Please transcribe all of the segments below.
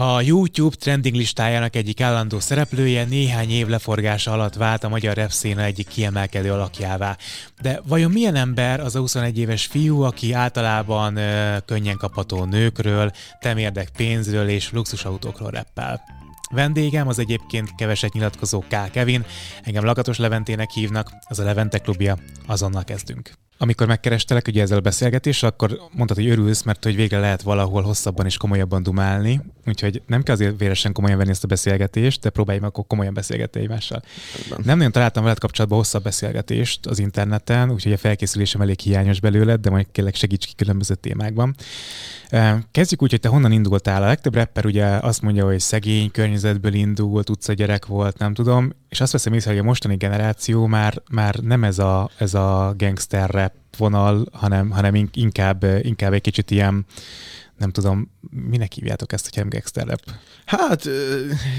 A YouTube trending listájának egyik állandó szereplője néhány év leforgása alatt vált a magyar rap széna egyik kiemelkedő alakjává. De vajon milyen ember az a 21 éves fiú, aki általában ö, könnyen kapható nőkről, temérdek pénzről és luxusautókról reppel? Vendégem az egyébként keveset nyilatkozó K. Kevin, engem Lakatos Leventének hívnak, az a Levente klubja, azonnal kezdünk. Amikor megkerestelek ugye ezzel a beszélgetéssel, akkor mondtad, hogy örülsz, mert hogy végre lehet valahol hosszabban és komolyabban dumálni, úgyhogy nem kell azért véresen komolyan venni ezt a beszélgetést, de próbálj meg akkor komolyan beszélgetni egymással. Nem nagyon találtam veled kapcsolatban hosszabb beszélgetést az interneten, úgyhogy a felkészülésem elég hiányos belőled, de majd kérlek segíts ki különböző témákban. Kezdjük úgy, hogy te honnan indultál. A legtöbb rapper ugye azt mondja, hogy szegény környezetből indult, utcagyerek volt, nem tudom, és azt veszem észre, hogy a mostani generáció már, már nem ez a, ez a gangster rap vonal, hanem, hanem inkább, inkább egy kicsit ilyen, nem tudom, minek hívjátok ezt, hogy nem gangster rap? Hát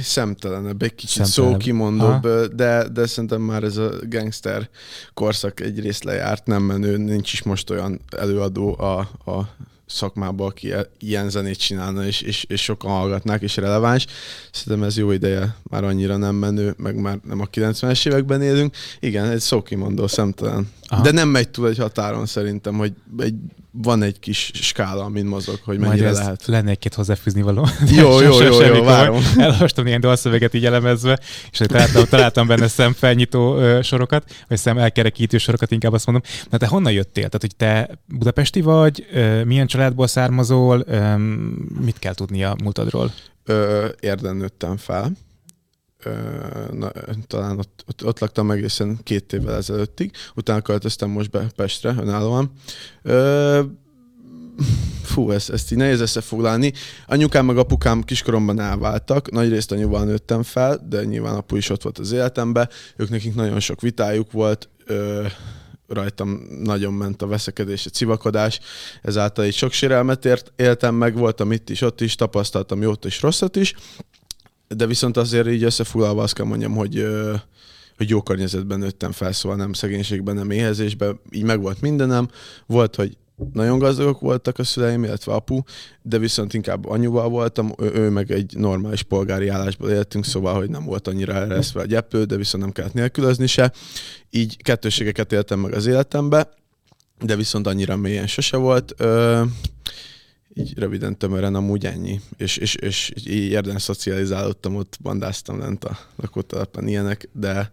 szemtelenebb, egy kicsit szókimondóbb, de, de szerintem már ez a gangster korszak egyrészt lejárt, nem menő, nincs is most olyan előadó a, a szakmába, aki e- ilyen zenét csinálna, és, és, és sokan hallgatnák, és releváns. Szerintem ez jó ideje, már annyira nem menő, meg már nem a 90-es években élünk. Igen, egy szókimondó, szemtelen. Aha. De nem megy túl egy határon szerintem, hogy egy van egy kis skála, amin mozog, hogy mennyire Majd lehet. Lenne egy-két hozzáfűzni való. Jó, jó, jó, jó, jó, várom. Elolvastam ilyen dalszöveget így elemezve, és találtam, találtam benne szemfelnyitó sorokat, vagy szem elkerekítő sorokat, inkább azt mondom. Na te honnan jöttél? Tehát, hogy te budapesti vagy, milyen családból származol, mit kell tudni a múltadról? Érden nőttem fel na, talán ott, ott, ott laktam egészen két évvel ezelőttig, utána költöztem most be Pestre önállóan. Ö, fú, ezt, ezt így nehéz összefoglalni. Anyukám meg apukám kiskoromban elváltak, nagyrészt anyuval nőttem fel, de nyilván apu is ott volt az életemben. Ők nekik nagyon sok vitájuk volt, ö, rajtam nagyon ment a veszekedés, a civakodás, ezáltal így sok sérelmet ért, éltem meg, voltam itt is, ott is, tapasztaltam jót és rosszat is, de viszont azért így összefoglalva azt kell mondjam, hogy hogy jó környezetben nőttem fel, szóval nem szegénységben, nem éhezésben, így meg volt mindenem. Volt, hogy nagyon gazdagok voltak a szüleim, illetve apu, de viszont inkább anyuval voltam, ő, ő meg egy normális polgári állásból éltünk, szóval, hogy nem volt annyira ereszve a gyeplő, de viszont nem kellett nélkülözni se. Így kettőségeket éltem meg az életembe, de viszont annyira mélyen sose volt. Ö, így röviden, tömören amúgy ennyi. És, és, és így érden szocializálódtam, ott bandáztam lent a lakótelepen ilyenek, de,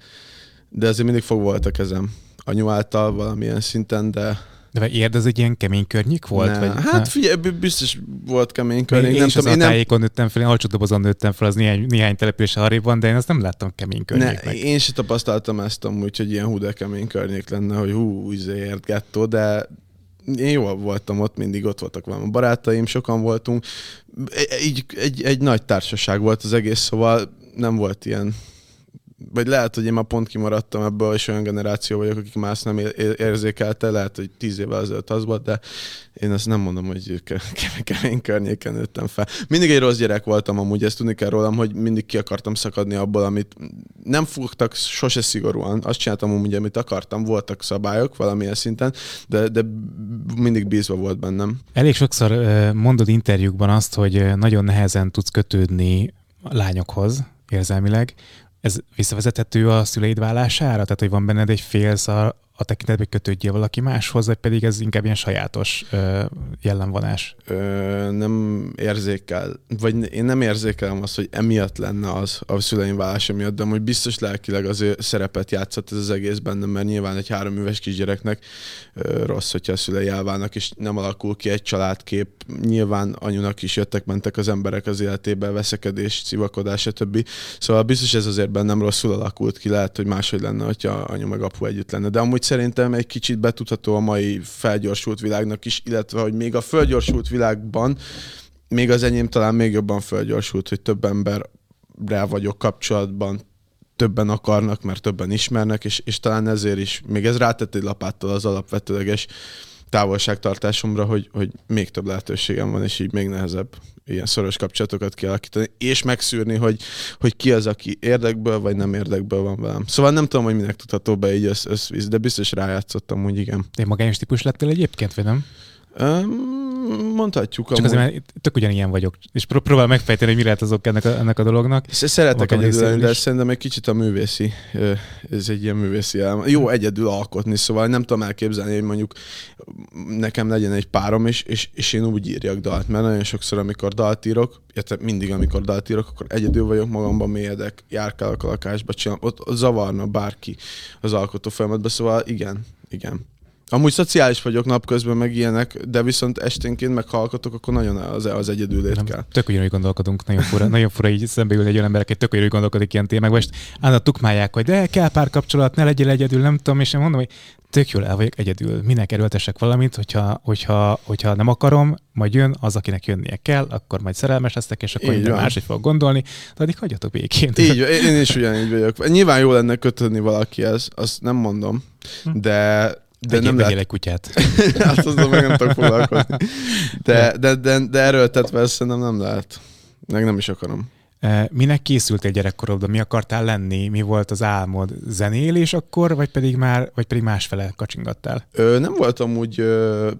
de azért mindig fog volt a kezem anyu által valamilyen szinten, de de érd, ez egy ilyen kemény környék volt? Ne. Vagy, hát figyelj, biztos volt kemény környék. Én, nem is tudom, én a tájékon nőttem fel, én alcsódobozon nőttem fel, az néhány, néhány település arrébb van, de én azt nem láttam kemény környéknek. Ne, én sem tapasztaltam ezt amúgy, hogy ilyen hú, de kemény környék lenne, hogy hú, izé, gettó, de, én jól voltam ott, mindig ott voltak velem a barátaim, sokan voltunk. Így egy, egy nagy társaság volt az egész, szóval nem volt ilyen vagy lehet, hogy én már pont kimaradtam ebből, és olyan generáció vagyok, akik más nem érzékelte, lehet, hogy tíz évvel ezelőtt az volt, de én azt nem mondom, hogy kemény környéken nőttem fel. Mindig egy rossz gyerek voltam amúgy, ezt tudni kell rólam, hogy mindig ki akartam szakadni abból, amit nem fogtak sose szigorúan, azt csináltam amúgy, amit akartam, voltak szabályok valamilyen szinten, de, de mindig bízva volt bennem. Elég sokszor mondod interjúkban azt, hogy nagyon nehezen tudsz kötődni lányokhoz érzelmileg. Ez visszavezethető a szüleid vállására? Tehát, hogy van benned egy félsz a, tekintetben, kötődjél valaki máshoz, vagy pedig ez inkább ilyen sajátos ö, jellemvonás? Ö, nem érzékel, vagy én nem érzékelem azt, hogy emiatt lenne az a szüleim vállása miatt, de hogy biztos lelkileg az szerepet játszott ez az egész bennem, mert nyilván egy három éves kisgyereknek ö, rossz, hogyha a szülei elválnak, és nem alakul ki egy családkép. Nyilván anyunak is jöttek-mentek az emberek az életébe, veszekedés, civakodás, stb. Szóval biztos ez azért bennem rosszul alakult ki, lehet, hogy máshogy lenne, hogyha anyu meg apu együtt lenne. De amúgy szerintem egy kicsit betudható a mai felgyorsult világnak is, illetve hogy még a felgyorsult világban, még az enyém talán még jobban felgyorsult, hogy több emberrel vagyok kapcsolatban, többen akarnak, mert többen ismernek, és, és talán ezért is, még ez rátett egy lapáttal az alapvetőleges távolságtartásomra, hogy, hogy még több lehetőségem van, és így még nehezebb ilyen szoros kapcsolatokat kialakítani, és megszűrni, hogy, hogy ki az, aki érdekből vagy nem érdekből van velem. Szóval nem tudom, hogy minek tudható be így össz, de biztos rájátszottam, úgy igen. Én magányos típus lettél egyébként, vagy nem? Mondhatjuk. Csak amúgy... azért, mert tök ugyanilyen vagyok, és pró- próbál megfejteni, hogy mi lehet azok ennek a, ennek a dolognak. Szeretek egyedül de szerintem egy kicsit a művészi, ez egy ilyen művészi elem. Jó egyedül alkotni, szóval nem tudom elképzelni, hogy mondjuk nekem legyen egy párom, és, és, és én úgy írjak dalt, mert nagyon sokszor, amikor dalt írok, illetve mindig, amikor dalt írok, akkor egyedül vagyok magamban, mélyedek, járkálok a lakásba, csinálom, ott, ott zavarna bárki az alkotó folyamatban, szóval igen, igen. Amúgy szociális vagyok napközben, meg ilyenek, de viszont esténként meghallgatok, akkor nagyon az, az egyedülét nem, kell. Tök ugyanúgy gondolkodunk, nagyon fura, nagyon fura így szembeül egy olyan ember, aki tök ugyanúgy gondolkodik ilyen témákban, és állandóan tukmálják, hogy de kell pár kapcsolat, ne legyél egyedül, nem tudom, és én mondom, hogy tök jól el vagyok egyedül. Minek erőltessek valamit, hogyha, hogyha, hogyha nem akarom, majd jön az, akinek jönnie kell, akkor majd szerelmes leszek, és akkor minden máshogy fog gondolni, de addig hagyjatok békén. Így, én is ugyanígy vagyok. Nyilván jó lenne kötődni valakihez, azt nem mondom, hm. de de Egyéb nem lehet... egy kutyát. hát azzal meg nem tudok foglalkozni. De, de, de, de erőltetve ezt szerintem nem lehet. Meg nem is akarom. E, minek készült egy gyerekkorodban? Mi akartál lenni? Mi volt az álmod? Zenélés akkor, vagy pedig már, vagy pedig másfele kacsingattál? Ö, nem voltam úgy ö,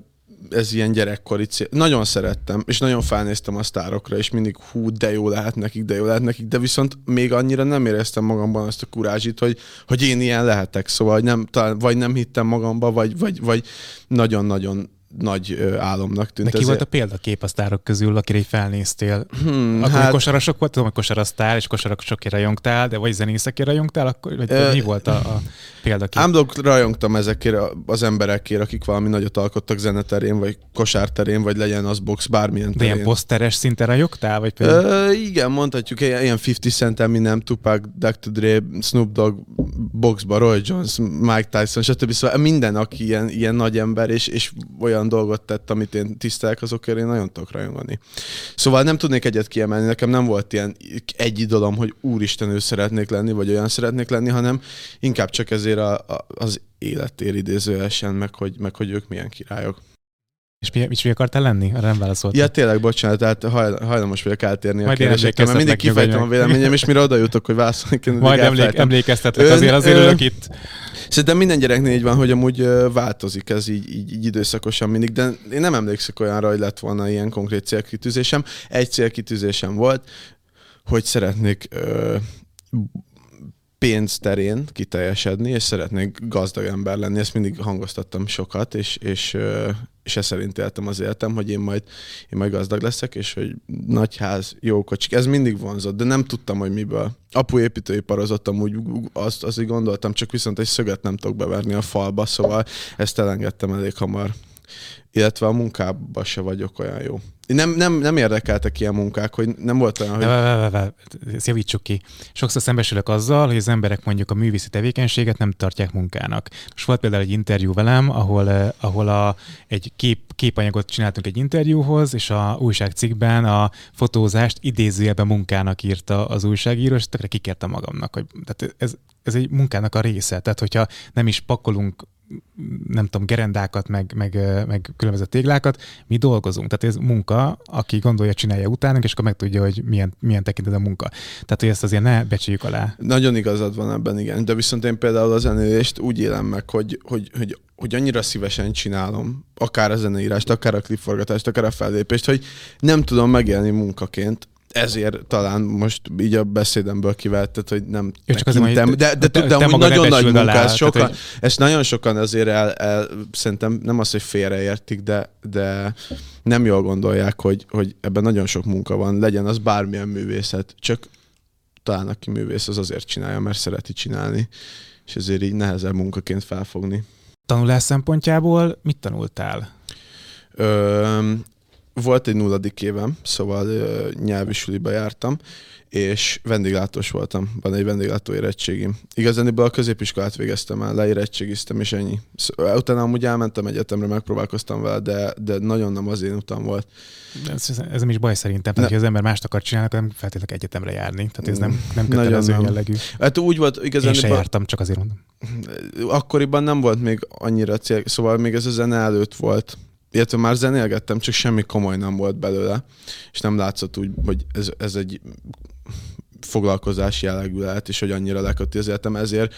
ez ilyen gyerekkori cél. Nagyon szerettem, és nagyon felnéztem a sztárokra, és mindig hú, de jó lehet nekik, de jó lehet nekik, de viszont még annyira nem éreztem magamban azt a kurázsit, hogy, hogy én ilyen lehetek. Szóval nem, talán, vagy nem hittem magamba, vagy, vagy, vagy nagyon-nagyon nagy álomnak tűnt. De ki volt a példakép a sztárok közül, akire így felnéztél? Hmm, akkor hát... kosarazsok volt, tudom, hogy kosaraztál, és kosarazsokért rajongtál, de vagy zenészekért rajongtál, akkor vagy uh, mi volt a, a példakép? Ámblok rajongtam ezekért az emberekért, akik valami nagyot alkottak zeneterén, vagy kosárterén, vagy legyen az box, bármilyen terén. De ilyen poszteres szinten rajogtál? Vagy például? uh, igen, mondhatjuk, ilyen 50 Cent, Eminem, Tupac, Dr. Dre, Snoop Dogg, boxba, Roy Jones, Mike Tyson, stb. Szóval minden, aki ilyen, ilyen nagy ember, és, és olyan olyan dolgot tett, amit én tisztelek, azokért én nagyon tudok rajongani. Szóval nem tudnék egyet kiemelni, nekem nem volt ilyen egy idolom, hogy úristen, ő szeretnék lenni, vagy olyan szeretnék lenni, hanem inkább csak ezért a, a, az életér idézőesen, meg hogy, meg hogy ők milyen királyok. És mi, mi akartál lenni? Arra nem válaszolt. Ja, tényleg, bocsánat, tehát haj, hajlamos vagyok eltérni Majd a kérdésekkel, mert mindig kifejtem a véleményem, és mire oda jutok, hogy válaszolni kell. Majd emlék, emlékeztetek, azért azért ön, itt. Szerintem minden gyereknél így van, hogy amúgy változik ez így, így, így időszakosan mindig, de én nem emlékszek olyanra, hogy lett volna ilyen konkrét célkitűzésem. Egy célkitűzésem volt, hogy szeretnék ö, pénz terén kiteljesedni, és szeretnék gazdag ember lenni. Ezt mindig hangoztattam sokat, és, és, és ez szerint éltem az életem, hogy én majd, én majd gazdag leszek, és hogy nagy ház, jó kocsik. Ez mindig vonzott, de nem tudtam, hogy miből. Apu építőiparozott, amúgy azt, azt gondoltam, csak viszont egy szöget nem tudok beverni a falba, szóval ezt elengedtem elég hamar. Illetve a munkában se vagyok olyan jó. Nem, nem, nem érdekeltek ilyen munkák, hogy nem volt olyan, hogy... Vá, vá, ezt javítsuk ki. Sokszor szembesülök azzal, hogy az emberek mondjuk a művészi tevékenységet nem tartják munkának. Most volt például egy interjú velem, ahol, eh, ahol a, egy kép, képanyagot csináltunk egy interjúhoz, és a újságcikkben a fotózást idézőjelben munkának írta az újságíró, és tökre kikértem magamnak, hogy tehát ez, ez egy munkának a része. Tehát, hogyha nem is pakolunk nem tudom, gerendákat, meg, meg, meg különböző téglákat, mi dolgozunk. Tehát ez munka, aki gondolja, csinálja utánunk, és akkor meg tudja, hogy milyen, milyen tekintet a munka. Tehát, hogy ezt azért ne becsüljük alá. Nagyon igazad van ebben, igen. De viszont én például a zenélést úgy élem meg, hogy, hogy, hogy, hogy annyira szívesen csinálom, akár a zeneírást, akár a klipforgatást, akár a fellépést, hogy nem tudom megélni munkaként, ezért talán most így a beszédemből kivetted, hogy nem Jó, csak azért, de, de, de, de amúgy nagyon nagy munka, alá, ez sokan, tehát, hogy... ezt nagyon sokan azért el, el, szerintem nem az, hogy félreértik, de, de nem jól gondolják, hogy, hogy ebben nagyon sok munka van, legyen az bármilyen művészet, csak talán aki művész, az azért csinálja, mert szereti csinálni, és ezért így nehezebb munkaként felfogni. Tanulás szempontjából mit tanultál? Ö, volt egy nulladik évem, szóval uh, nyelvi suliba jártam, és vendéglátós voltam. Van egy vendéglátó érettségim. Igazán a középiskolát végeztem el, leérettségiztem, és ennyi. Szóval, utána amúgy elmentem egyetemre, megpróbálkoztam vele, de, de nagyon nem az én utam volt. Ez, ez nem is baj szerintem, tehát, ne. hogy az ember mást akar csinálni, akkor nem feltétlenül egyetemre járni. Tehát ez nem, nem kötelező nagyon jellegű. Hát úgy volt, igazán... Én se jártam, csak azért mondom. Akkoriban nem volt még annyira cél, szóval még ez a zene előtt volt illetve már zenélgettem, csak semmi komoly nem volt belőle, és nem látszott úgy, hogy ez, ez egy foglalkozás jellegű lehet, és hogy annyira életem, ezért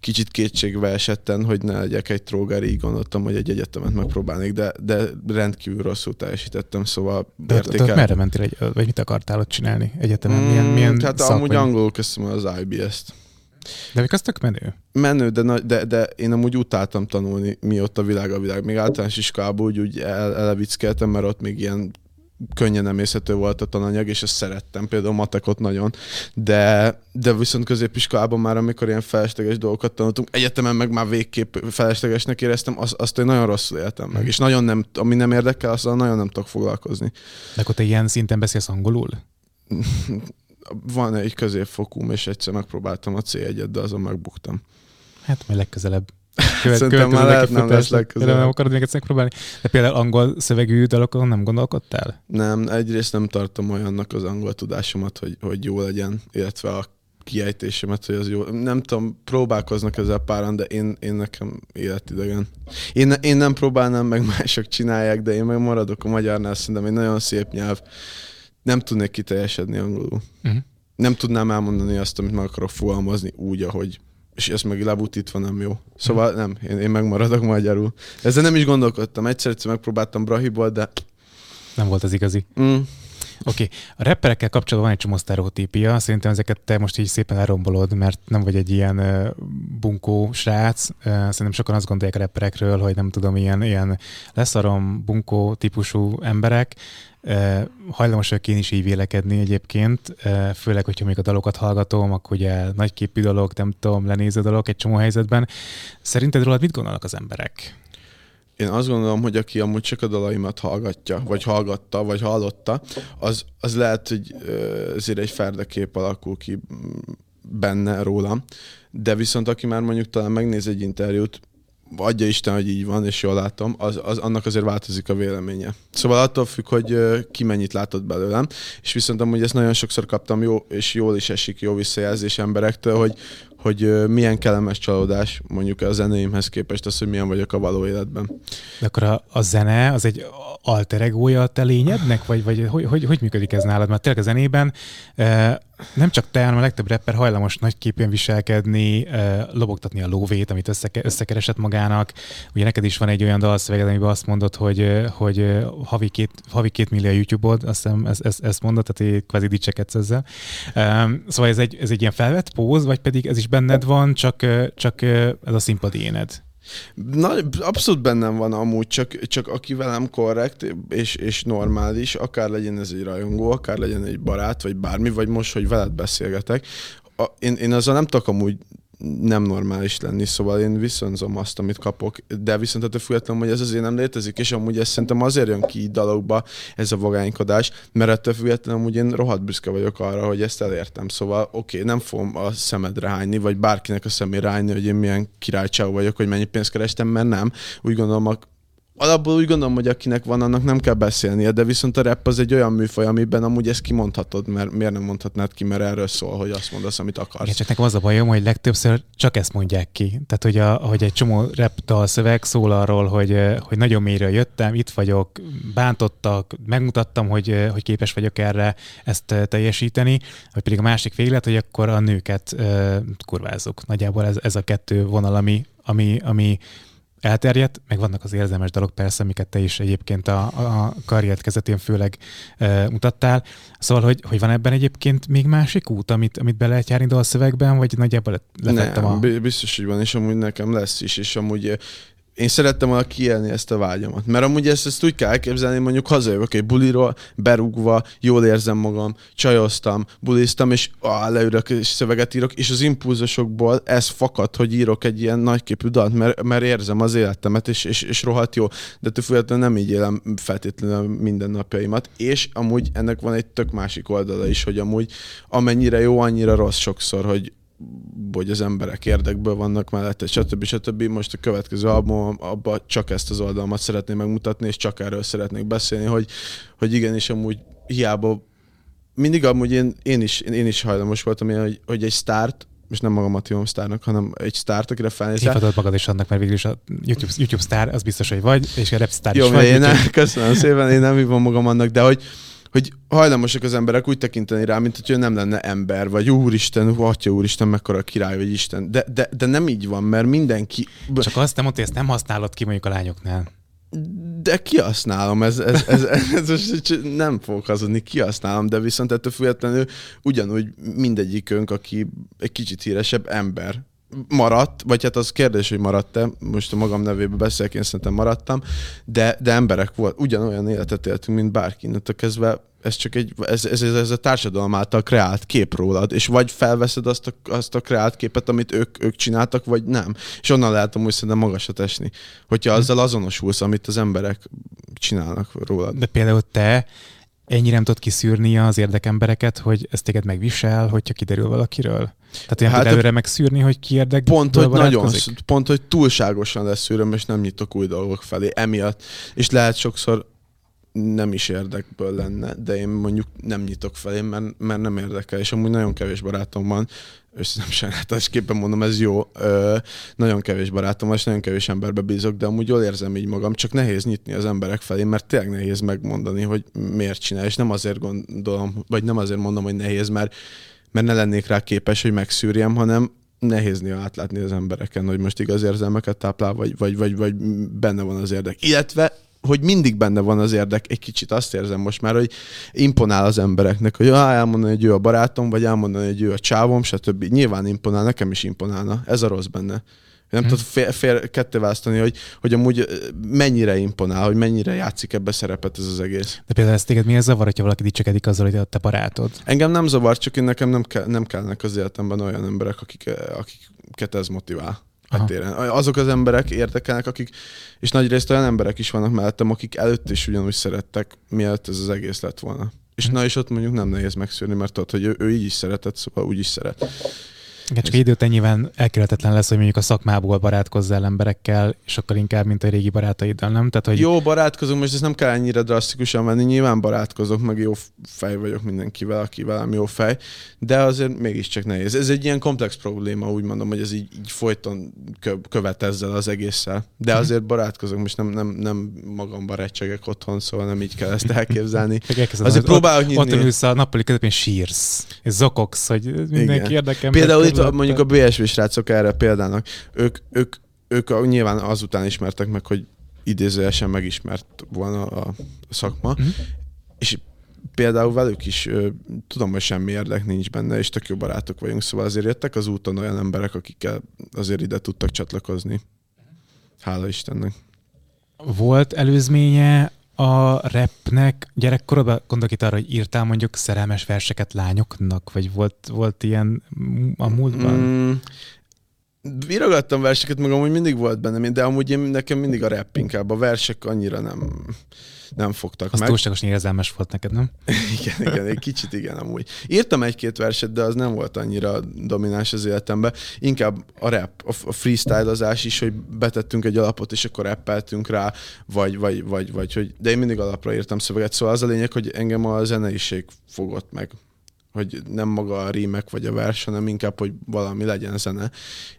kicsit kétségbe esetten, hogy ne legyek egy tróger, így gondoltam, hogy egy egyetemet megpróbálnék, de, de rendkívül rosszul teljesítettem, szóval de, értékel... de merre mentél, vagy mit akartál ott csinálni egyetemen? Milyen, milyen mm, hát szak, amúgy vagy? angolul kezdtem az IBS-t. De még az tök menő. Menő, de, de, de én amúgy utáltam tanulni, mi ott a világ a világ. Még általános iskolában úgy, úgy el, elevickeltem, mert ott még ilyen könnyen emészhető volt a tananyag, és ezt szerettem, például matekot nagyon, de, de viszont középiskolában már, amikor ilyen felesleges dolgokat tanultunk, egyetemen meg már végképp feleslegesnek éreztem, az, azt én nagyon rosszul éltem meg, mm. és nagyon nem, ami nem érdekel, azzal nagyon nem tudok foglalkozni. De akkor te ilyen szinten beszélsz angolul? Van egy középfokúm, és egyszer megpróbáltam a C1-et, de azon megbuktam. Hát majd legközelebb Követ, Szerintem már lehet nem lesz legközelebb. Nem akarod még egyszer próbálni? De például angol szövegű dalokon nem gondolkodtál? Nem, egyrészt nem tartom olyannak az angol tudásomat, hogy, hogy jó legyen, illetve a kiejtésemet, hogy az jó. Nem tudom, próbálkoznak ezzel páran, de én, én nekem életidegen. Én, én nem próbálnám, meg mások csinálják, de én meg maradok a magyarnál, szerintem egy nagyon szép nyelv. Nem tudnék kiteljesedni angolul. Uh-huh. Nem tudnám elmondani azt, amit meg akarok fogalmazni úgy, ahogy és ezt meg lebutítva nem jó. Szóval nem, én, én megmaradok magyarul. Ezzel nem is gondolkodtam. Egyszer-egyszer megpróbáltam Brahiból, de... Nem volt az igazi. Mm. Oké, okay. a rapperekkel kapcsolatban van egy csomó sztereotípia, szerintem ezeket te most így szépen elrombolod, mert nem vagy egy ilyen uh, bunkó srác. Uh, szerintem sokan azt gondolják a rapperekről, hogy nem tudom, ilyen, ilyen leszarom, bunkó típusú emberek. Hajlamosak én is így vélekedni egyébként, főleg, hogyha még a dalokat hallgatom, akkor ugye nagyképű dalok, nem tudom, lenéző dalok egy csomó helyzetben. Szerinted rólad mit gondolnak az emberek? Én azt gondolom, hogy aki amúgy csak a dalaimat hallgatja, vagy hallgatta, vagy hallotta, az, az lehet, hogy azért egy ferdekép alakul ki benne rólam, de viszont aki már mondjuk talán megnéz egy interjút, adja Isten, hogy így van, és jól látom, az, az, annak azért változik a véleménye. Szóval attól függ, hogy ki mennyit látott belőlem, és viszont amúgy ezt nagyon sokszor kaptam jó, és jól is esik jó visszajelzés emberektől, hogy, hogy milyen kellemes csalódás mondjuk a zenéimhez képest az, hogy milyen vagyok a való életben. De akkor a, a zene az egy alter egója a te lényednek, vagy, vagy hogy, hogy, hogy működik ez nálad? Mert tényleg a zenében nem csak te, hanem a legtöbb rapper hajlamos nagy képen viselkedni, lobogtatni a lóvét, amit összeke, összekeresett magának. Ugye neked is van egy olyan dalszöveged, amiben azt mondod, hogy, hogy havi, két, havi két millió YouTube-od, azt hiszem ezt, ezt, ezt mondod, tehát kvázi dicsekedsz ezzel. Szóval ez egy, ez egy ilyen felvett póz, vagy pedig ez is benned van, csak, csak ez a színpadi éned? Na, abszolút bennem van amúgy, csak, csak aki velem korrekt és, és normális, akár legyen ez egy rajongó, akár legyen egy barát, vagy bármi, vagy most, hogy veled beszélgetek, a, én, én azzal nem tudok amúgy nem normális lenni, szóval én viszonzom azt, amit kapok, de viszont ettől függetlenül, hogy ez azért nem létezik, és amúgy ez szerintem azért jön ki dalokba ez a vagánykodás, mert ettől függetlenül amúgy én rohadt büszke vagyok arra, hogy ezt elértem, szóval oké, okay, nem fogom a szemedre hányni, vagy bárkinek a szemére hányni, hogy én milyen királycsáv vagyok, hogy mennyi pénzt kerestem, mert nem. Úgy gondolom, alapból úgy gondolom, hogy akinek van, annak nem kell beszélnie, de viszont a rap az egy olyan műfaj, amiben amúgy ezt kimondhatod, mert miért nem mondhatnád ki, mert erről szól, hogy azt mondasz, amit akarsz. Igen, csak nekem az a bajom, hogy legtöbbször csak ezt mondják ki. Tehát, hogy, a, hogy egy csomó rap szöveg szól arról, hogy, hogy nagyon mélyre jöttem, itt vagyok, bántottak, megmutattam, hogy, hogy képes vagyok erre ezt teljesíteni, vagy pedig a másik véglet, hogy akkor a nőket kurvázok. Nagyjából ez, ez a kettő vonal, ami, ami, ami elterjedt, meg vannak az érzelmes dalok persze, amiket te is egyébként a, a karriert kezetén főleg e, mutattál. Szóval, hogy, hogy van ebben egyébként még másik út, amit, amit be lehet járni dalszövegben, vagy nagyjából lefettem Nem, a... biztos, hogy van, és amúgy nekem lesz is, és amúgy én szerettem volna kielni ezt a vágyamat. Mert amúgy ezt, ezt úgy kell elképzelni, mondjuk hazajövök egy buliról, berúgva, jól érzem magam, csajoztam, buliztam, és á, leülök és szöveget írok, és az impulzusokból ez fakad, hogy írok egy ilyen nagyképű dalt, mert, mert érzem az életemet, és, és, és rohadt jó. De többféletlenül nem így élem feltétlenül minden napjaimat. És amúgy ennek van egy tök másik oldala is, hogy amúgy amennyire jó, annyira rossz sokszor, hogy hogy az emberek érdekből vannak mellette, stb. stb. Most a következő album, abban csak ezt az oldalmat szeretném megmutatni, és csak erről szeretnék beszélni, hogy, hogy igenis amúgy hiába mindig amúgy én, én, is, én is hajlamos voltam ilyen, hogy, hogy egy sztárt, és nem magamat hívom sztárnak, hanem egy sztárt, akire felnézel. Hívhatod magad is annak, mert végül is a YouTube, YouTube sztár, az biztos, hogy vagy, és a rap sztár Jó, is vagy. Én nem, köszönöm szépen, én nem hívom magam annak, de hogy, hogy hajlamosak az emberek úgy tekinteni rá, mint hogy ő nem lenne ember, vagy úristen, atya úristen, mekkora király, vagy Isten. De, de, de nem így van, mert mindenki... Csak azt nem mondta, hogy ezt nem használod ki mondjuk a lányoknál. De kihasználom, ez, ez, ez, ez, ez most nem fogok hazudni, kihasználom, de viszont ettől függetlenül ugyanúgy mindegyikünk, aki egy kicsit híresebb ember, maradt, vagy hát az kérdés, hogy maradt-e, most a magam nevében beszélek, én szerintem maradtam, de, de emberek volt, ugyanolyan életet éltünk, mint bárki, innentől kezdve ez csak egy, ez, ez, ez, ez a társadalom által kreált kép rólad, és vagy felveszed azt a, azt a kreált képet, amit ők, ők csináltak, vagy nem. És onnan lehet amúgy szerintem magasat esni, hogyha hm. azzal azonosulsz, amit az emberek csinálnak rólad. De például te ennyire nem tudod kiszűrni az érdekembereket, hogy ez téged megvisel, hogyha kiderül valakiről? Tehát ilyen hát előre megszűrni, hogy ki érdek. Pont, hogy nagyon, pont, hogy túlságosan leszűröm, és nem nyitok új dolgok felé emiatt. És lehet sokszor nem is érdekből lenne, de én mondjuk nem nyitok felé, mert, mert nem érdekel, és amúgy nagyon kevés barátom van, és nem sajnálatosképpen mondom, ez jó, ö, nagyon kevés barátom van, és nagyon kevés emberbe bízok, de amúgy jól érzem így magam, csak nehéz nyitni az emberek felé, mert tényleg nehéz megmondani, hogy miért csinál, és nem azért gondolom, vagy nem azért mondom, hogy nehéz, mert, mert ne lennék rá képes, hogy megszűrjem, hanem nehéz néha átlátni az embereken, hogy most igaz érzelmeket táplál, vagy, vagy, vagy, vagy benne van az érdek. Illetve hogy mindig benne van az érdek, egy kicsit azt érzem most már, hogy imponál az embereknek, hogy ah, elmondani, hogy ő a barátom, vagy elmondani, hogy ő a csávom, stb. Nyilván imponál, nekem is imponálna. Ez a rossz benne. Nem hmm. tudod fél, fél, ketté választani, hogy, hogy amúgy mennyire imponál, hogy mennyire játszik ebbe szerepet ez az egész. De például ezt téged miért zavar, hogyha valaki dicsekedik azzal, hogy a te barátod? Engem nem zavar, csak én nekem nem, kell, nem kellnek az életemben olyan emberek, akik, akiket ez motivál téren. Azok az emberek érdekelnek, akik, és nagy részt olyan emberek is vannak mellettem, akik előtt is ugyanúgy szerettek, mielőtt ez az egész lett volna. És hm. na és ott mondjuk nem nehéz megszűrni, mert tudod, hogy ő, ő így is szeretett, szóval úgy is szeret. Igen, csak idő után nyilván elkerülhetetlen lesz, hogy mondjuk a szakmából barátkozzál emberekkel, és akkor inkább, mint a régi barátaiddal, nem? Tehát, hogy... Jó, barátkozunk, most ezt nem kell ennyire drasztikusan venni, nyilván barátkozok, meg jó fej vagyok mindenkivel, aki velem jó fej, de azért mégiscsak nehéz. Ez egy ilyen komplex probléma, úgy mondom, hogy ez így, így folyton követ ezzel az egésszel. De mhm. azért barátkozok, most nem, nem, nem magam barátságok otthon, szóval nem így kell ezt elképzelni. azért próbálok nyitni. Ott ülsz a nappali közepén sírsz, és zokogsz, hogy mindenki érdekel. Például itt mondjuk a BSV srácok erre példának, ők, ők, ők nyilván azután ismertek meg, hogy idézőesen megismert volna a szakma, uh-huh. és például velük is ö, tudom, hogy semmi érdek nincs benne, és tök jó barátok vagyunk, szóval azért jöttek az úton olyan emberek, akikkel azért ide tudtak csatlakozni. Hála Istennek. Volt előzménye a repnek gyerekkorodban gondolok itt arra, hogy írtál mondjuk szerelmes verseket lányoknak, vagy volt, volt ilyen a múltban? Mm, Virogattam verseket, meg amúgy mindig volt bennem, de amúgy én, nekem mindig a rap inkább, a versek annyira nem, nem fogtak az meg. Túlságosan érzelmes volt neked, nem? igen, igen, egy kicsit igen amúgy. Írtam egy-két verset, de az nem volt annyira domináns az életemben. Inkább a rap, a freestylezás is, hogy betettünk egy alapot, és akkor rappeltünk rá, vagy, vagy, vagy, vagy, hogy... De én mindig alapra írtam szöveget, szóval az a lényeg, hogy engem a zeneiség fogott meg hogy nem maga a rímek vagy a vers, hanem inkább, hogy valami legyen zene,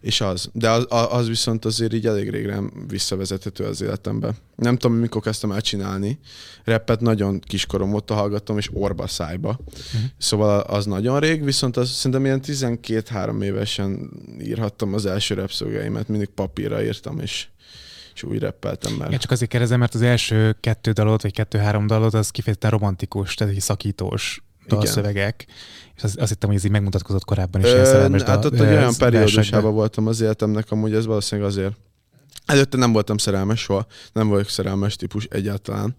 és az. De az, az viszont azért így elég régre visszavezethető az életembe. Nem tudom, mikor kezdtem el csinálni. Rappet nagyon kiskorom óta hallgatom, és orba szájba. Uh-huh. Szóval az nagyon rég, viszont az szerintem ilyen 12-3 évesen írhattam az első rap mindig papírra írtam, és és úgy reppeltem már. Igen, csak azért kérdezem, mert az első kettő dalot, vagy kettő-három dalot, az kifejezetten romantikus, tehát egy szakítós dalszövegek, és azt, azt hittem, hogy ez így megmutatkozott korábban is, ilyen szerelmes Hát ott egy olyan periódusában voltam az életemnek, amúgy ez valószínűleg azért. Előtte nem voltam szerelmes soha, nem vagyok szerelmes típus egyáltalán.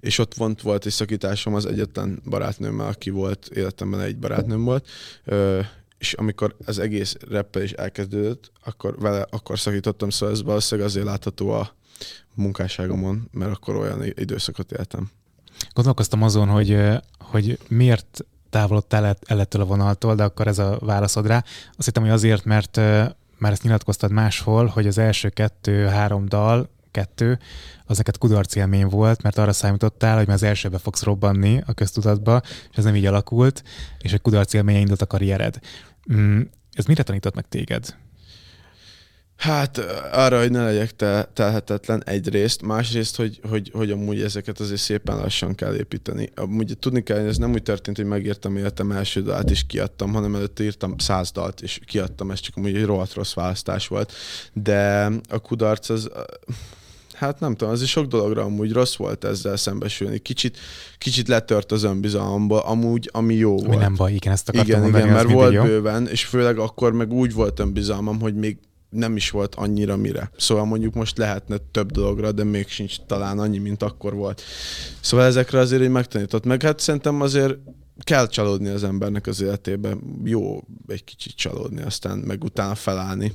És ott volt, volt egy szakításom az egyetlen barátnőmmel, aki volt, életemben egy barátnőm volt, ö, és amikor az egész reppel is elkezdődött, akkor vele akkor szakítottam, szóval ez valószínűleg azért látható a munkásságomon, mert akkor olyan időszakot éltem. Gondolkoztam azon, hogy, hogy miért távolodtál el, el ettől a vonaltól, de akkor ez a válaszod rá. Azt hittem, hogy azért, mert már ezt nyilatkoztad máshol, hogy az első kettő-három dal, kettő, az neked kudarc élmény volt, mert arra számítottál, hogy már az elsőbe fogsz robbanni a köztudatba, és ez nem így alakult, és egy kudarc élménye indult a karriered. Mm, ez mire tanított meg téged? Hát arra, hogy ne legyek te, telhetetlen egyrészt, másrészt, hogy, hogy, hogy amúgy ezeket azért szépen lassan kell építeni. Amúgy tudni kell, hogy ez nem úgy történt, hogy megírtam életem első dalt és kiadtam, hanem előtte írtam száz dalt és kiadtam, ez csak amúgy egy rohadt rossz választás volt. De a kudarc az hát nem tudom, az is sok dologra amúgy rossz volt ezzel szembesülni. Kicsit, kicsit letört az önbizalomba, amúgy, ami jó ami volt. nem baj, igen, ezt akartam igen, mondani, igen, mert volt bőven, és főleg akkor meg úgy volt önbizalmam, hogy még nem is volt annyira mire. Szóval mondjuk most lehetne több dologra, de még sincs talán annyi, mint akkor volt. Szóval ezekre azért így megtanított. Meg hát szerintem azért kell csalódni az embernek az életében. Jó egy kicsit csalódni, aztán meg utána felállni.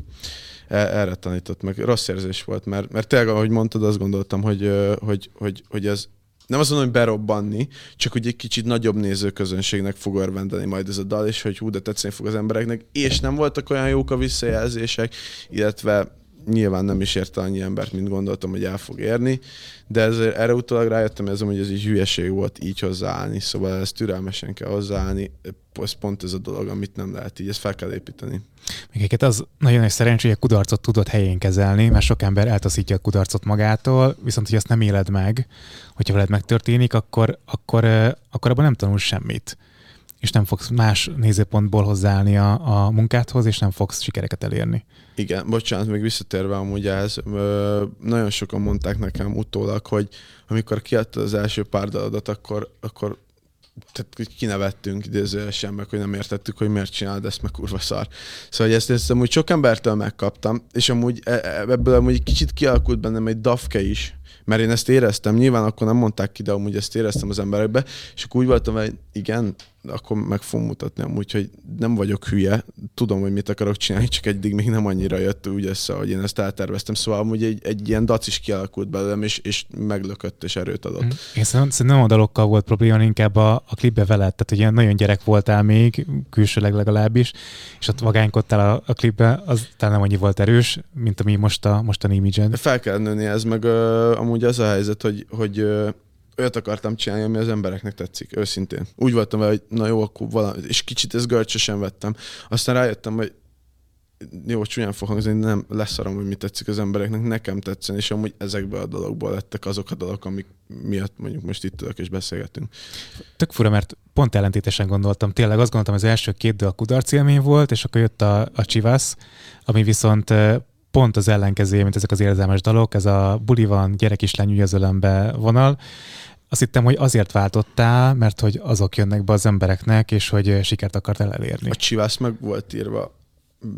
E, erre tanított meg. Rossz érzés volt, mert, mert tényleg, ahogy mondtad, azt gondoltam, hogy, hogy, hogy, hogy ez nem azt mondom, hogy berobbanni, csak hogy egy kicsit nagyobb nézőközönségnek fog örvendeni majd ez a dal, és hogy hú, de tetszeni fog az embereknek, és nem voltak olyan jók a visszajelzések, illetve nyilván nem is érte annyi embert, mint gondoltam, hogy el fog érni, de ezért erre utólag rájöttem, ez, hogy ez egy hülyeség volt így hozzáállni, szóval ezt türelmesen kell hozzáállni, ez pont ez a dolog, amit nem lehet így, ezt fel kell építeni. Még az nagyon nagy szerencsé, hogy a kudarcot tudod helyén kezelni, mert sok ember eltaszítja a kudarcot magától, viszont hogy azt nem éled meg, hogyha veled megtörténik, akkor, akkor, akkor abban nem tanul semmit és nem fogsz más nézőpontból hozzáállni a, a munkádhoz, és nem fogsz sikereket elérni. Igen, bocsánat, még visszatérve amúgy ez, nagyon sokan mondták nekem utólag, hogy amikor kiadtad az első pár daladat, akkor, akkor tehát kinevettünk idézőesen, meg hogy nem értettük, hogy miért csinálod ezt, meg kurva szar. Szóval hogy ezt, ezt amúgy sok embertől megkaptam, és amúgy e, e, ebből amúgy kicsit kialakult bennem egy dafke is, mert én ezt éreztem, nyilván akkor nem mondták ki, de amúgy ezt éreztem az emberekbe, és akkor úgy voltam, hogy igen, akkor meg fogom mutatni amúgy, hogy nem vagyok hülye, tudom, hogy mit akarok csinálni, csak eddig még nem annyira jött úgy össze, hogy én ezt elterveztem. Szóval amúgy egy, egy ilyen dac is kialakult belőlem, és, és meglökött, és erőt adott. Én szerintem nem a dalokkal volt probléma, inkább a, a klipbe veled. Tehát ugye nagyon gyerek voltál még, külsőleg legalábbis, és ott vagánykodtál a, a klipbe, az talán nem annyi volt erős, mint ami most a mostani image Fel kell nőni ez, meg uh, amúgy az a helyzet, hogy, hogy uh, olyat akartam csinálni, ami az embereknek tetszik, őszintén. Úgy voltam vele, hogy na jó, akkor valami, és kicsit ezt görcsösen vettem. Aztán rájöttem, hogy jó, csúnyán fog hangzni, nem leszarom, hogy mi tetszik az embereknek, nekem tetszen, és amúgy ezekből a dologból lettek azok a dolgok, amik miatt mondjuk most itt ülök és beszélgetünk. Tök fura, mert pont ellentétesen gondoltam. Tényleg azt gondoltam, az első két dal kudarc élmény volt, és akkor jött a, a Csivasz, ami viszont pont az ellenkezője, mint ezek az érzelmes dalok, ez a buli van, gyerek is lenyűgözölembe vonal, azt hittem, hogy azért váltottál, mert hogy azok jönnek be az embereknek, és hogy sikert akartál elérni. A csivász meg volt írva,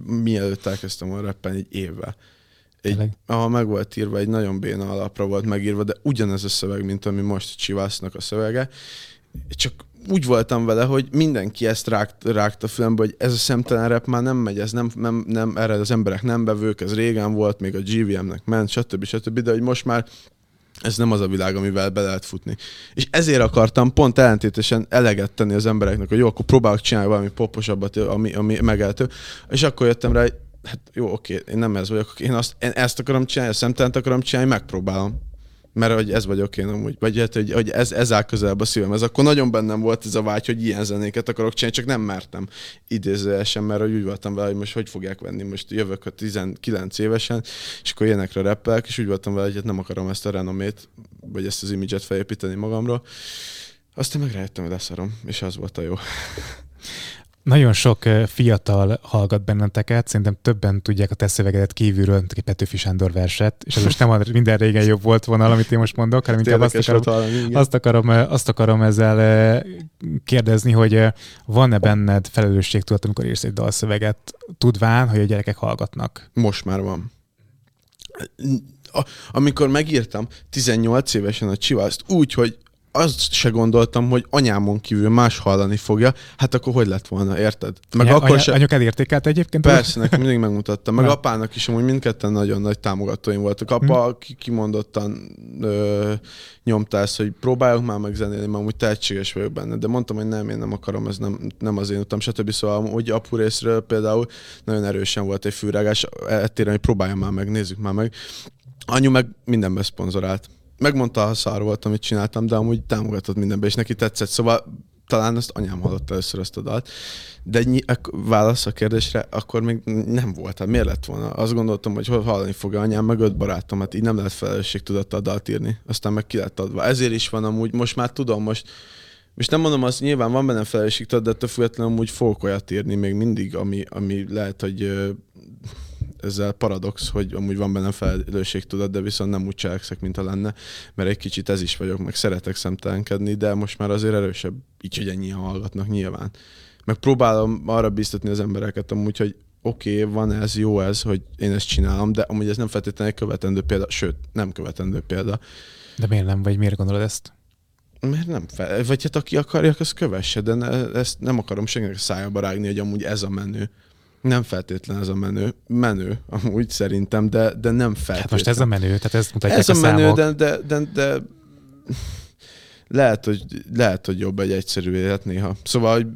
mielőtt elkezdtem a reppen egy évvel. Egy, ahol meg volt írva, egy nagyon béna alapra volt megírva, de ugyanez a szöveg, mint ami most Csivásznak a szövege, csak úgy voltam vele, hogy mindenki ezt rágt, rágta fülembe, hogy ez a szemtelen rep már nem megy, ez nem, nem, nem, erre az emberek nem bevők, ez régen volt, még a GVM-nek ment, stb. stb. De hogy most már ez nem az a világ, amivel be lehet futni. És ezért akartam pont ellentétesen eleget tenni az embereknek, hogy jó, akkor próbálok csinálni valami poposabbat, ami, ami megeltő. És akkor jöttem rá, hát jó, oké, én nem ez vagyok, én, azt, én ezt akarom csinálni, ezt szemtelent akarom csinálni, megpróbálom mert hogy ez vagyok én amúgy, vagy hát, hogy, hogy ez, ez áll közelebb a szívem. Ez akkor nagyon bennem volt ez a vágy, hogy ilyen zenéket akarok csinálni, csak nem mertem idézőesen, mert hogy úgy voltam vele, hogy most hogy fogják venni, most jövök a 19 évesen, és akkor ilyenekre reppelek, és úgy voltam vele, hogy hát nem akarom ezt a renomét, vagy ezt az imidzset felépíteni magamról. Aztán meg rájöttem, hogy leszarom, és az volt a jó. Nagyon sok fiatal hallgat benneteket, szerintem többen tudják a te szövegedet kívülről, mint egy Petőfi Sándor verset, és ez most nem minden régen jobb volt vonal, amit én most mondok, hanem inkább azt akarom, valami, azt, akarom, azt akarom ezzel kérdezni, hogy van-e benned felelősségtudat, amikor írsz egy dalszöveget, tudván, hogy a gyerekek hallgatnak? Most már van. Amikor megírtam 18 évesen a Csivászt úgy, hogy azt se gondoltam, hogy anyámon kívül más hallani fogja, hát akkor hogy lett volna, érted? Meg Anya, akkor anya, se... Anyuk elértékelt egyébként? Persze, nekem mindig megmutatta. Meg Na. apának is amúgy mindketten nagyon nagy támogatóim voltak. Apa hmm. ki, kimondottan ö, nyomta ezt, hogy próbáljuk már meg zenélni, mert amúgy tehetséges vagyok benne. De mondtam, hogy nem, én nem akarom, ez nem, nem az én utam, stb. Szóval úgy apu részről például nagyon erősen volt egy fűrágás, ettéren, hogy próbáljam már meg, nézzük már meg. Anyu meg mindenbe szponzorált megmondta, ha szar volt, amit csináltam, de amúgy támogatott mindenbe, és neki tetszett. Szóval talán azt anyám hallotta először azt a dalt, de ny- válasz a kérdésre, akkor még nem volt. Hát miért lett volna? Azt gondoltam, hogy hallani fog anyám, meg öt barátom, hát így nem lehet felelősségtudattal dalt írni. Aztán meg ki lett adva. Ezért is van amúgy, most már tudom, most most nem mondom azt, nyilván van benne felelősségtudat, de ettől függetlenül amúgy fogok olyat írni még mindig, ami, ami lehet, hogy ezzel paradox, hogy amúgy van bennem felelősségtudat, de viszont nem úgy cselekszek, mint a lenne, mert egy kicsit ez is vagyok, meg szeretek szemtelenkedni, de most már azért erősebb, így, hogy ennyien hallgatnak nyilván. Meg próbálom arra biztatni az embereket amúgy, hogy oké, okay, van ez, jó ez, hogy én ezt csinálom, de amúgy ez nem feltétlenül egy követendő példa, sőt, nem követendő példa. De miért nem, vagy miért gondolod ezt? Mert nem fel, vagy hát aki akarja, az kövesse, de ne, ezt nem akarom senkinek szájába rágni, hogy amúgy ez a menő. Nem feltétlen ez a menő. Menő, amúgy szerintem, de, de nem feltétlen. Hát most ez a menő, tehát ez mutatják ez a, a menő, de, de, de, de lehet, hogy, lehet, hogy jobb egy egyszerű élet néha. Szóval, hogy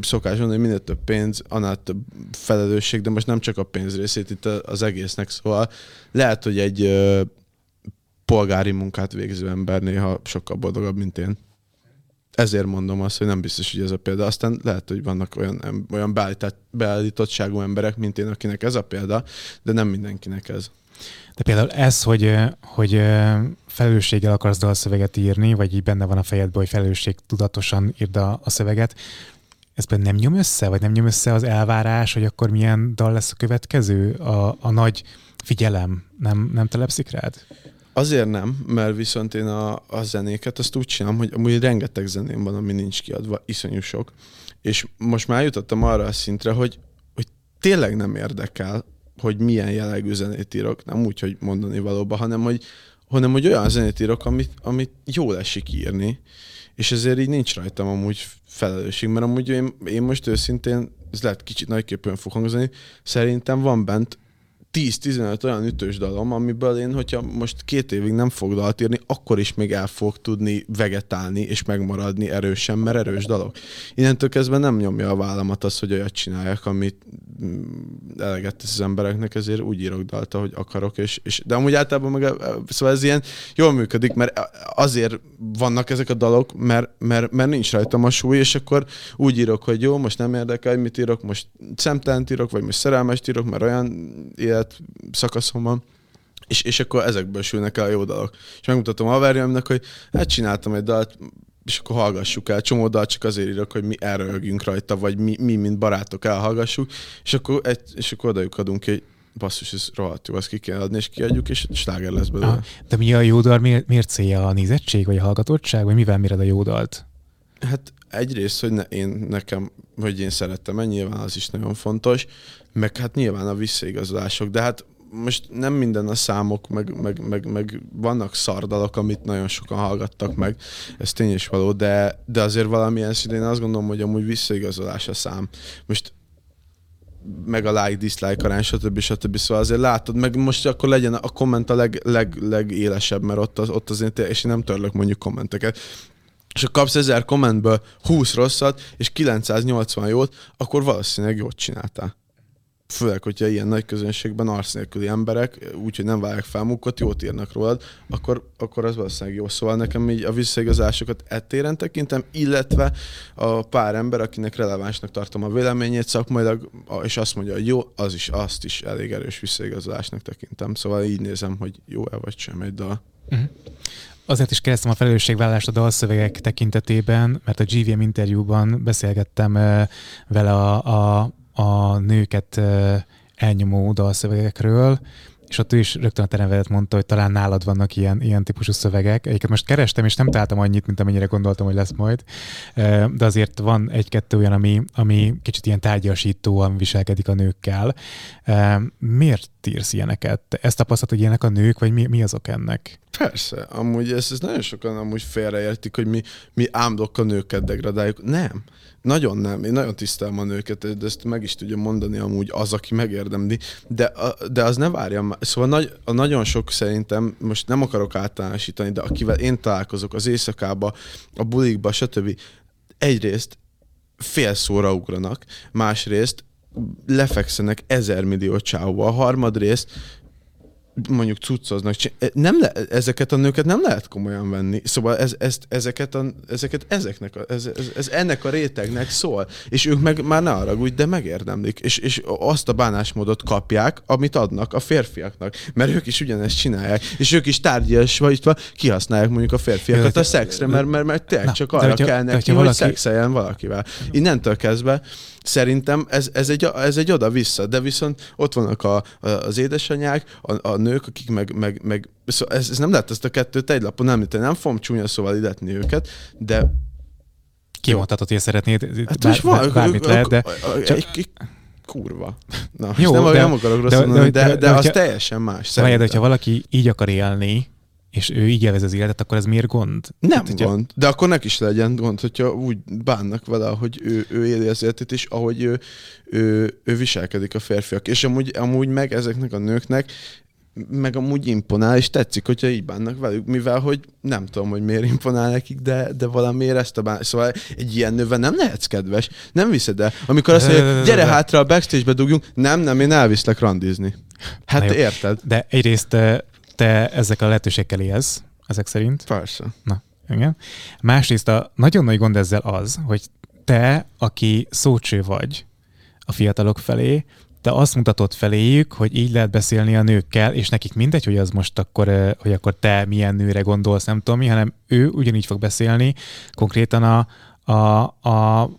szokás mondani, hogy minél több pénz, annál több felelősség, de most nem csak a pénz részét itt az egésznek, szóval lehet, hogy egy polgári munkát végző ember néha sokkal boldogabb, mint én ezért mondom azt, hogy nem biztos, hogy ez a példa. Aztán lehet, hogy vannak olyan, olyan beállítottságú emberek, mint én, akinek ez a példa, de nem mindenkinek ez. De például ez, hogy, hogy felelősséggel akarsz dalszöveget írni, vagy így benne van a fejedben, hogy felelősség tudatosan írd a, a szöveget, ez például nem nyom össze, vagy nem nyom össze az elvárás, hogy akkor milyen dal lesz a következő? A, a nagy figyelem nem, nem telepszik rád? Azért nem, mert viszont én a, a zenéket azt úgy csinálom, hogy amúgy rengeteg zeném van, ami nincs kiadva, iszonyú sok. És most már jutottam arra a szintre, hogy, hogy tényleg nem érdekel, hogy milyen jellegű zenét írok, nem úgy, hogy mondani valóban, hanem hogy, hanem hogy olyan zenét írok, amit, amit jól esik írni, és ezért így nincs rajtam amúgy felelősség, mert amúgy én, én most őszintén, ez lehet kicsit nagyképpen fog hangzani, szerintem van bent 10-15 olyan ütős dalom, amiből én, hogyha most két évig nem fog dalt írni, akkor is még el fog tudni vegetálni és megmaradni erősen, mert erős dalok. Innentől kezdve nem nyomja a vállamat az, hogy olyat csinálják, amit mm, eleget tesz az embereknek, ezért úgy írok dalt, hogy akarok, és, és de amúgy általában meg, szóval ez ilyen jól működik, mert azért vannak ezek a dalok, mert, mert, mert nincs rajtam a súly, és akkor úgy írok, hogy jó, most nem érdekel, hogy mit írok, most szemtelent írok, vagy most szerelmest írok, mert olyan élet szakaszom van, és, és akkor ezekből sülnek el a jó dalok. És megmutatom a haverjaimnak, hogy hát csináltam egy dalt, és akkor hallgassuk el. Csomó dal csak azért írok, hogy mi elröhögjünk rajta, vagy mi, mi mint barátok elhallgassuk, és akkor, egy, és akkor odajuk adunk egy basszus, ez rohadt jó, azt ki kell adni, és kiadjuk, és sláger lesz belőle. Ah, de mi a jó dal, miért, miért célja a nézettség, vagy a hallgatottság, vagy mivel méred a jó dalt? Hát egyrészt, hogy ne, én nekem, hogy én szerettem nyilván az is nagyon fontos, meg hát nyilván a visszaigazolások, de hát most nem minden a számok, meg, meg, meg, meg vannak szardalak, amit nagyon sokan hallgattak meg, ez tény is való, de, de azért valamilyen szintén azt gondolom, hogy amúgy visszaigazolás a szám. Most meg a like, dislike arány, stb. stb. Szóval azért látod, meg most akkor legyen a komment a leg, leg, legélesebb, mert ott, az, ott azért, és én nem törlök mondjuk kommenteket, és ha kapsz ezer kommentből 20 rosszat, és 980 jót, akkor valószínűleg jót csináltál főleg, hogyha ilyen nagy közönségben arsz nélküli emberek, úgyhogy nem vágják fel munkot, jót írnak rólad, akkor, akkor az valószínűleg jó. Szóval nekem így a visszaigazásokat ettéren tekintem, illetve a pár ember, akinek relevánsnak tartom a véleményét szakmailag, és azt mondja, hogy jó, az is, azt is elég erős visszaigazolásnak tekintem. Szóval így nézem, hogy jó-e vagy sem egy dal. Uh-huh. Azért is kezdtem a felelősségvállást a dalszövegek tekintetében, mert a GVM interjúban beszélgettem vele a, a a nőket elnyomó dalszövegekről, és ott ő is rögtön a teremvedet mondta, hogy talán nálad vannak ilyen, ilyen típusú szövegek. Egyiket most kerestem, és nem találtam annyit, mint amennyire gondoltam, hogy lesz majd, de azért van egy-kettő olyan, ami, ami kicsit ilyen tárgyasítóan viselkedik a nőkkel. Miért írsz ilyeneket? Ezt tapasztalod, hogy ilyenek a nők, vagy mi, mi azok ennek? Persze, amúgy ezt, ezt nagyon sokan amúgy félreértik, hogy mi, mi ámdok a nőket degradáljuk. Nem. Nagyon nem, én nagyon tisztelem a nőket, de ezt meg is tudja mondani amúgy az, aki megérdemli, de, de az ne várjam, szóval nagy, a nagyon sok szerintem, most nem akarok általánosítani, de akivel én találkozok az éjszakába, a bulikba, stb. Egyrészt fél szóra ugranak, másrészt lefekszenek ezer millió csávóval, harmadrészt mondjuk cuccoznak, nem le, ezeket a nőket nem lehet komolyan venni. Szóval ez, ez, ezeket, a, ezeket ezeknek, a, ez, ez, ez, ennek a rétegnek szól. És ők meg már ne haragudj, de megérdemlik. És, és azt a bánásmódot kapják, amit adnak a férfiaknak. Mert ők is ugyanezt csinálják. És ők is tárgyas vagy kihasználják mondjuk a férfiakat a szexre, mert, mert, mert tényleg csak arra kell neki, hogy szexeljen valakivel. Innentől kezdve Szerintem ez, ez, egy, ez egy oda-vissza, de viszont ott vannak a, a, az édesanyák, a, a nők, akik meg, meg, meg szóval ez, ez nem lehet ezt a kettőt egy lapon említeni, nem fogom csúnya szóval illetni őket, de Kimondhatod, hogy szeretnéd, hát bár, van, bármit lehet, de... Csak... Kurva. Na, Jó, nem, de, nem akarok rosszul de, de, de, de, de az teljesen más. Várjad, hogyha valaki így akar élni, és ő így élvez az életet, akkor ez miért gond? Nem hát, hogyha... gond, de akkor nek is legyen gond, hogyha úgy bánnak vele, hogy ő, ő éli az életet, és ahogy ő, ő, ő viselkedik a férfiak. És amúgy, amúgy meg ezeknek a nőknek meg amúgy imponál, és tetszik, hogyha így bánnak velük, mivel hogy nem tudom, hogy miért imponál nekik, de, de valamiért ezt a bán... Szóval egy ilyen nővel nem lehetsz kedves, nem viszed el. Amikor azt mondja, gyere hátra a backstage-be dugjunk, nem, nem, én elviszlek randizni. Hát érted? De egyrészt te ezek a lehetőségekkel élsz, ezek szerint. Persze. Na, igen. Másrészt a nagyon nagy gond ezzel az, hogy te, aki szócső vagy a fiatalok felé, te azt mutatod feléjük, hogy így lehet beszélni a nőkkel, és nekik mindegy, hogy az most akkor, hogy akkor te milyen nőre gondolsz, nem tudom mi, hanem ő ugyanígy fog beszélni, konkrétan a, a, a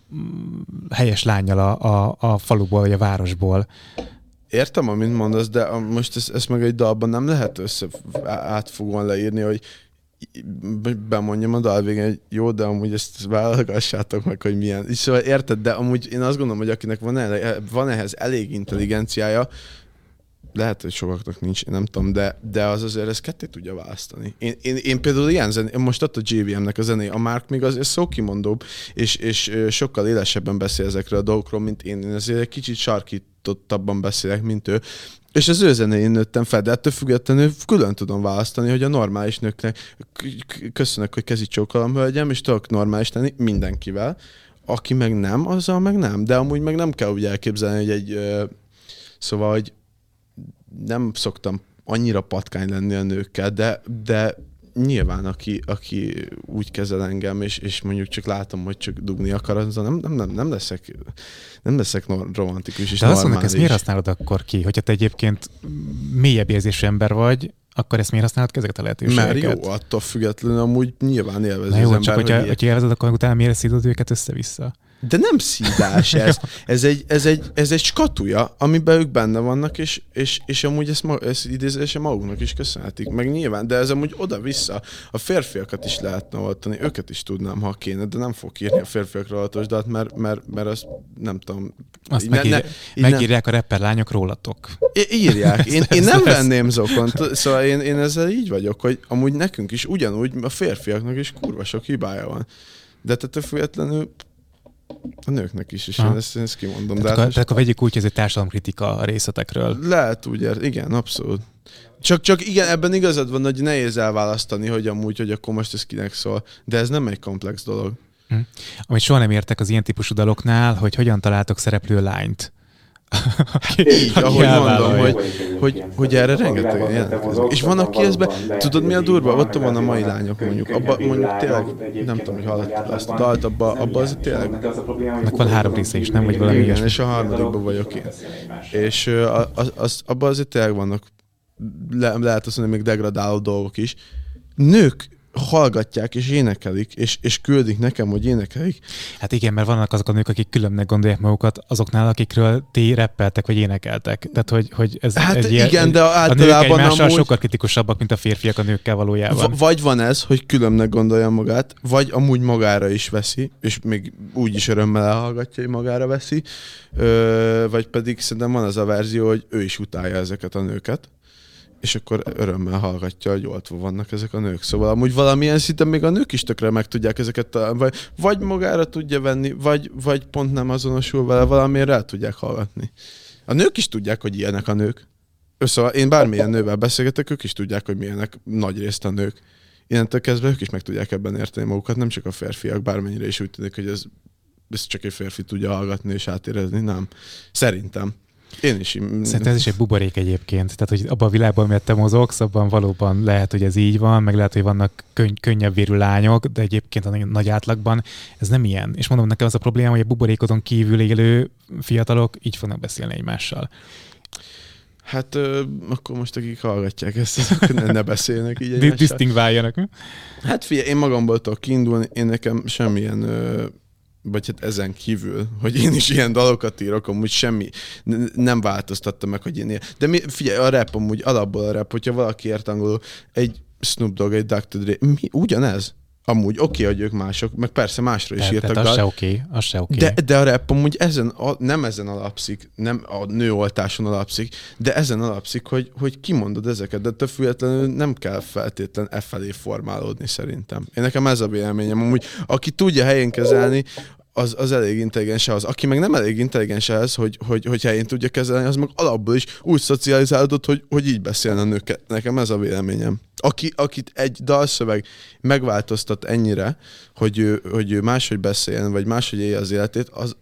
helyes lányjal a, a, a faluból vagy a városból. Értem, amit mondasz, de most ezt, ezt meg egy dalban nem lehet össze átfogóan leírni, hogy bemondjam a dal végén, hogy jó, de amúgy ezt válogassátok meg, hogy milyen. És szóval érted, de amúgy én azt gondolom, hogy akinek van, ele, van ehhez elég intelligenciája, lehet, hogy sokaknak nincs, nem tudom, de, de az azért ezt ketté tudja választani. Én, én, én például ilyen zené, most ott a JVM-nek a zené, a Mark még azért szókimondóbb, és, és sokkal élesebben beszél ezekről a dolgokról, mint én. Én azért egy kicsit sarkítottabban beszélek, mint ő. És az ő zenéjén nőttem fel, de ettől függetlenül külön tudom választani, hogy a normális nőknek köszönök, hogy kezit csókolom, hölgyem, és tudok normális tenni mindenkivel. Aki meg nem, azzal meg nem. De amúgy meg nem kell úgy elképzelni, hogy egy... Szóval, hogy nem szoktam annyira patkány lenni a nőkkel, de, de nyilván, aki, aki úgy kezel engem, és, és mondjuk csak látom, hogy csak dugni akar, az nem, nem, nem, nem leszek, nem leszek romantikus és De azt mondok, ezt miért használod akkor ki? Hogyha te egyébként mélyebb érzésű ember vagy, akkor ezt miért használod ezeket a lehetőségeket? Mert jó, attól függetlenül amúgy nyilván élvezi Na jó, az csak ember, hogyha, hogy hogyha élvezed, akkor utána miért szídod őket össze-vissza? De nem szídás ez. Ez egy, ez egy, ez egy skatuja, amiben ők benne vannak, és, és, és amúgy ezt, ezt idézésen maguknak is köszönhetik. Meg nyilván, de ez amúgy oda-vissza. A férfiakat is lehetne oltani, őket is tudnám, ha kéne, de nem fog írni a férfiakra oltos dalt, mert, mert, mert azt nem tudom. Azt ne, megírják, ne, megírják nem, a rapper lányok rólatok. Írják. Én, én nem venném zokont. Szóval én, én ezzel így vagyok, hogy amúgy nekünk is ugyanúgy, a férfiaknak is kurva sok hibája van. De tehát függetlenül a nőknek is, és én ezt, ezt kimondom. Tehát, de hát akkor, most... akkor vegyük úgy, hogy ez egy társadalomkritika a részletekről. Lehet úgy, igen, abszolút. Csak, csak igen, ebben igazad van, hogy nehéz elválasztani, hogy amúgy, hogy akkor most ez kinek szól. De ez nem egy komplex dolog. Hm. Amit soha nem értek az ilyen típusú daloknál, hogy hogyan találtok szereplő lányt így, ahogy mondom, hogy, hogy, hogy erre rengeteg jelentkezik. És van, aki ezben, tudod mi a durva? Ott van a mai lányok mondjuk. Abba, mondjuk tényleg, nem tudom, hogy hallottad ezt a dalt, abba, abba az tényleg... Meg van három része is, nem? Vagy valami Igen, ilyesmi. és a harmadikban vagyok én. És az, az, abban azért tényleg vannak, le, lehet azt mondani, még degradáló dolgok is. Nők hallgatják és énekelik, és, és küldik nekem, hogy énekelik. Hát igen, mert vannak azok a nők, akik különnek gondolják magukat azoknál, akikről ti reppeltek vagy énekeltek. Tehát, hogy, hogy ez hát egy igen, ilyen, de általában a nők amúgy... sokkal kritikusabbak, mint a férfiak a nőkkel valójában. V- vagy van ez, hogy különnek gondolja magát, vagy amúgy magára is veszi, és még úgy is örömmel elhallgatja, hogy magára veszi, ö, vagy pedig szerintem van az a verzió, hogy ő is utálja ezeket a nőket és akkor örömmel hallgatja, hogy oltva vannak ezek a nők. Szóval amúgy valamilyen szinten még a nők is tökre meg tudják ezeket találni, vagy, vagy magára tudja venni, vagy, vagy pont nem azonosul vele, valamiért el tudják hallgatni. A nők is tudják, hogy ilyenek a nők. Szóval én bármilyen nővel beszélgetek, ők is tudják, hogy milyenek nagy részt a nők. Innentől kezdve ők is meg tudják ebben érteni magukat, nem csak a férfiak, bármennyire is úgy tűnik, hogy ez, ez csak egy férfi tudja hallgatni és átérezni, nem. Szerintem. Én is. Szerintem ez is egy buborék egyébként. Tehát, hogy abban a világban, amiért te mozogsz, abban valóban lehet, hogy ez így van, meg lehet, hogy vannak könny- könnyebb vérű lányok, de egyébként a nagy átlagban ez nem ilyen. És mondom, nekem az a probléma, hogy a buborékodon kívül élő fiatalok így fognak beszélni egymással. Hát ö, akkor most akik hallgatják ezt, azok ne, ne beszélnek így egymással. Disztingváljanak. Hát figyelj, én magamból tudok kiindulni, én nekem semmilyen ö, vagy hát ezen kívül, hogy én is ilyen dalokat írok, amúgy semmi nem változtatta meg, hogy én ilyen. De mi, figyelj, a rap amúgy alapból a rap, hogyha valaki ért angolul, egy Snoop Dogg, egy Dr. Dre, mi, ugyanez. Amúgy oké, okay, hogy ők mások, meg persze másra is de, írtak. Tehát az se oké, okay, az se oké. Okay. De, de a rap amúgy ezen, a, nem ezen alapszik, nem a nőoltáson alapszik, de ezen alapszik, hogy, hogy kimondod ezeket, de te függetlenül nem kell feltétlen e felé formálódni szerintem. Én nekem ez a véleményem. Amúgy, aki tudja helyén kezelni, az, az elég intelligens az. Aki meg nem elég intelligens ez, hogy, hogy, hogy helyén tudja kezelni, az meg alapból is úgy szocializálódott, hogy, hogy így beszélne a nőket. Nekem ez a véleményem. Aki, akit egy dalszöveg megváltoztat ennyire, hogy ő, hogy ő máshogy beszéljen, vagy máshogy élje az életét, az,